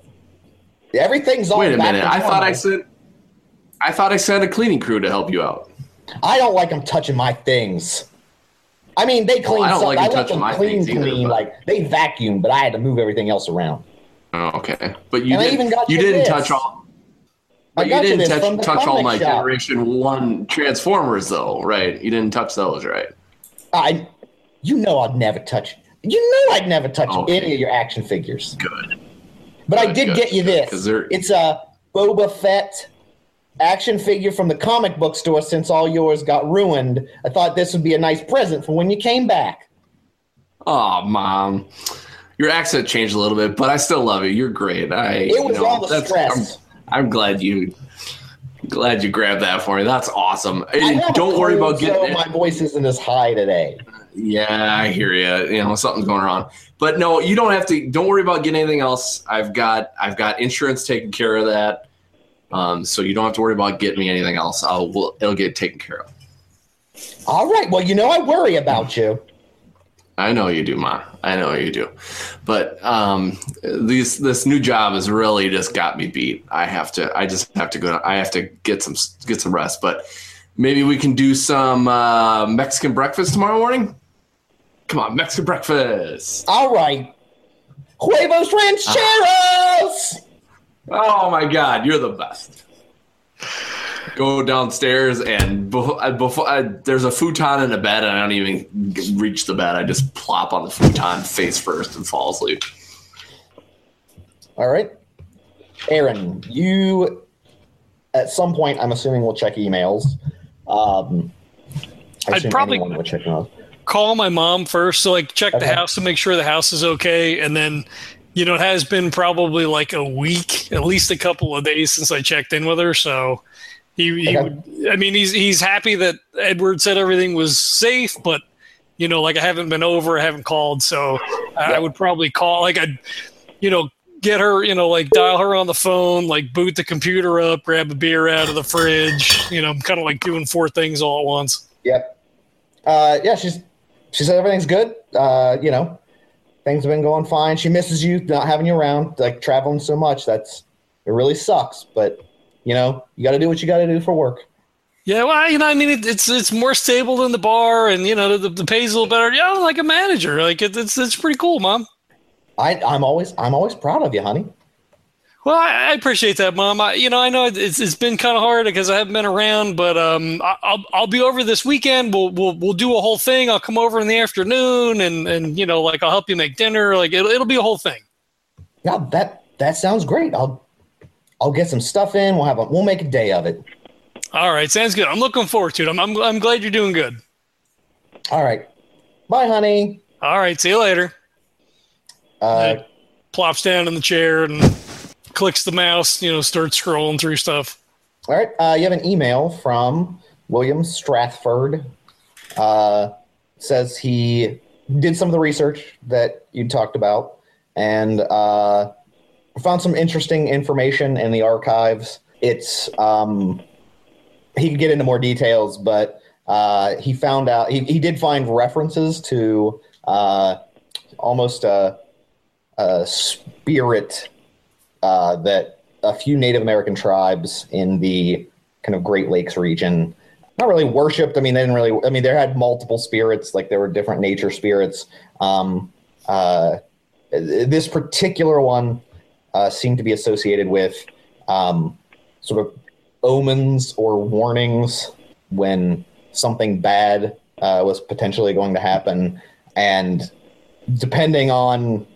everything's all. Wait a minute. I thought I sent. I thought I sent a cleaning crew to help you out. I don't like them touching my things. I mean, they clean. I don't some- like them touching my clean, things either, clean. but- Like they vacuum, but I had to move everything else around. Oh, okay. But you And didn't. even got you didn't this. touch all. But you didn't touch, touch all my shop. Generation One Transformers, though, right? You didn't touch those, right? I, you know, I'd never touch. You know, I'd never touch Okay. any of your action figures. Good. But I did good, get you good, this. It's a Boba Fett action figure from the comic book store. Since all yours got ruined, I thought this would be a nice present for when you came back. Oh, mom. Your accent changed a little bit, but I still love you. You're great. I. It was you know, all the stress. I'm, I'm glad you. Glad you grabbed that for me. That's awesome. I And have don't worry about getting so my voice isn't as high today. Yeah, I hear you. You know, something's going wrong. But no, you don't have to. Don't worry about getting anything else. I've got I've got insurance taking care of that. Um, so you don't have to worry about getting me anything else. I'll we'll, it'll get taken care of. All right. Well, you know, I worry about you. I know you do, Ma. I know you do. But um, these this new job has really just got me beat. I have to. I just have to go. I have to get some get some rest. But maybe we can do some uh, Mexican breakfast tomorrow morning. Come on, Mexican breakfast. All right. Huevos rancheros. Oh my God, you're the best. Go downstairs and before, uh, before uh, there's a futon in a bed, and I don't even reach the bed. I just plop on the futon face first and fall asleep. All right. Aaron, you at some point, I'm assuming we'll check emails. Um, I I'd probably- would check emails. call my mom first so like check the house to make sure the house is okay and then you know it has been probably like a week at least a couple of days since i checked in with her so he, he would, i mean he's he's happy that edward said everything was safe but you know like i haven't been over i haven't called so I- i would probably call like i'd you know get her you know like dial her on the phone like boot the computer up grab a beer out of the fridge you know i'm kind of like doing four things all at once Yep. Uh, yeah, she's she said everything's good. Uh, you know, things have been going fine. She misses you, not having you around, like traveling so much. That's it. Really sucks, but you know, you got to do what you got to do for work. Yeah, well, you know, I mean, it, it's it's more stable than the bar, and you know, the, the pay's a little better. Yeah, like a manager, like it, it's it's pretty cool, mom. I, I'm always I'm always proud of you, honey. Well, I, I appreciate that, mom. I, you know, I know it's it's been kind of hard because I haven't been around, but um, I, I'll I'll be over this weekend. We'll we'll we'll do a whole thing. I'll come over in the afternoon, and and you know, like I'll help you make dinner. Like it'll it'll be a whole thing. Yeah, that that sounds great. I'll I'll get some stuff in. We'll have a we'll make a day of it. All right, sounds good. I'm looking forward to it. I'm I'm, I'm glad you're doing good. All right. Bye, honey. All right, see you later. Uh, Plops down in the chair and clicks the mouse. You know, starts scrolling through stuff. all right. Uh, you have an email from William Strathford. Uh, says he did some of the research that you talked about and uh, found some interesting information in the archives. It's um, he could get into more details, but uh, he found out he, he did find references to uh, almost a, a spirit uh, that a few Native American tribes in the kind of Great Lakes region not really worshipped. I mean, they didn't really. I mean, they had multiple spirits, like there were different nature spirits. Um, uh, this particular one uh, seemed to be associated with um, sort of omens or warnings when something bad uh, was potentially going to happen, and depending on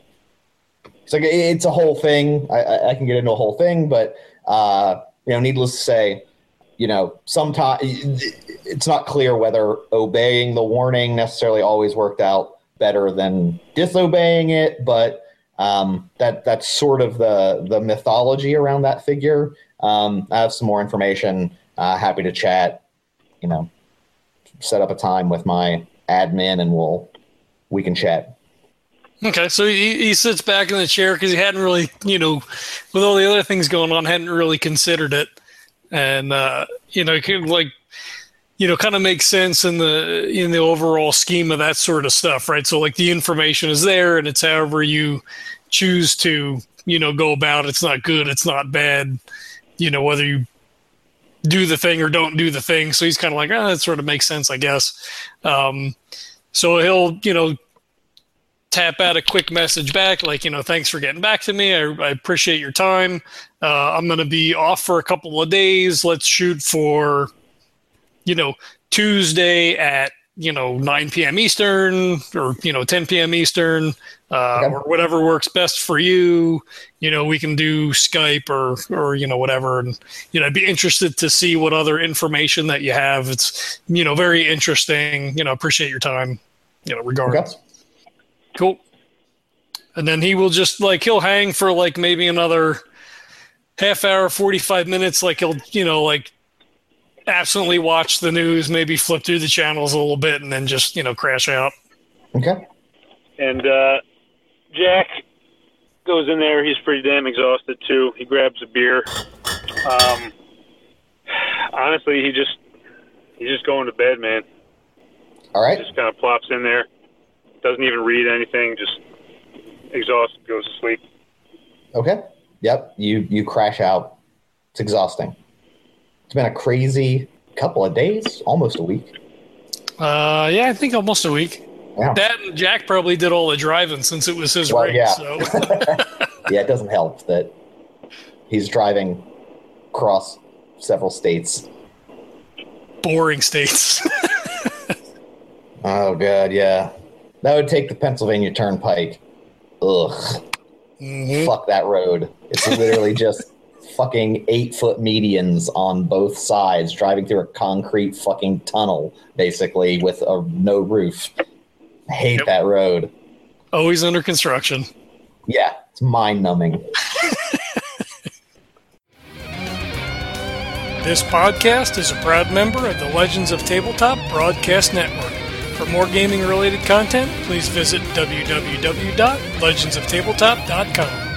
it's like it's a whole thing. I, I can get into a whole thing, but uh, you know, needless to say, you know, sometimes it's not clear whether obeying the warning necessarily always worked out better than disobeying it, but um, that that's sort of the the mythology around that figure. Um, I have some more information. Uh, happy to chat. You know, set up a time with my admin, and we'll we can chat. Okay, so he, he sits back in the chair because he hadn't really, you know, with all the other things going on, hadn't really considered it, and uh, you know, like, you know, kind of makes sense in the in the overall scheme of that sort of stuff, right? So like the information is there, and it's however you choose to, you know, go about. it. It's not good, it's not bad, you know, whether you do the thing or don't do the thing. So he's kind of like, ah, that sort of makes sense, I guess. Um, so he'll, you know, tap out a quick message back like you know thanks for getting back to me i, I appreciate your time uh, i'm going to be off for a couple of days let's shoot for you know tuesday at you know 9 p.m eastern or you know 10 p.m eastern uh, Okay. or whatever works best for you you know we can do skype or or you know whatever and you know i'd be interested to see what other information that you have it's you know very interesting you know appreciate your time you know regardless Okay. Cool. And then he will just like he'll hang for like maybe another half hour, forty five minutes. Like he'll you know like absolutely watch the news, maybe flip through the channels a little bit, and then just you know crash out. Okay. And uh, Jack goes in there. He's pretty damn exhausted too. He grabs a beer. Um, honestly, he just he's just going to bed, man. All right. Just kind of plops in there. Doesn't even read anything. Just exhausted, goes to sleep. Okay. Yep. You you crash out. It's exhausting. It's been a crazy couple of days, almost a week. Uh, yeah, I think almost a week. Yeah. That and Jack probably did all the driving since it was his Well, race. yeah. So *laughs* *laughs* yeah, it doesn't help that he's driving across several states. boring states. *laughs* Oh god, yeah. That would take the Pennsylvania Turnpike. Ugh. Mhm. Fuck that road. It's literally just fucking eight foot medians on both sides, driving through a concrete fucking tunnel, basically, with a no roof. I hate Yep. that road. Always under construction. Yeah, it's mind numbing. *laughs* This podcast is a proud member of the Legends of Tabletop Broadcast Network. For more gaming related content, please visit www.legendsoftabletop.com.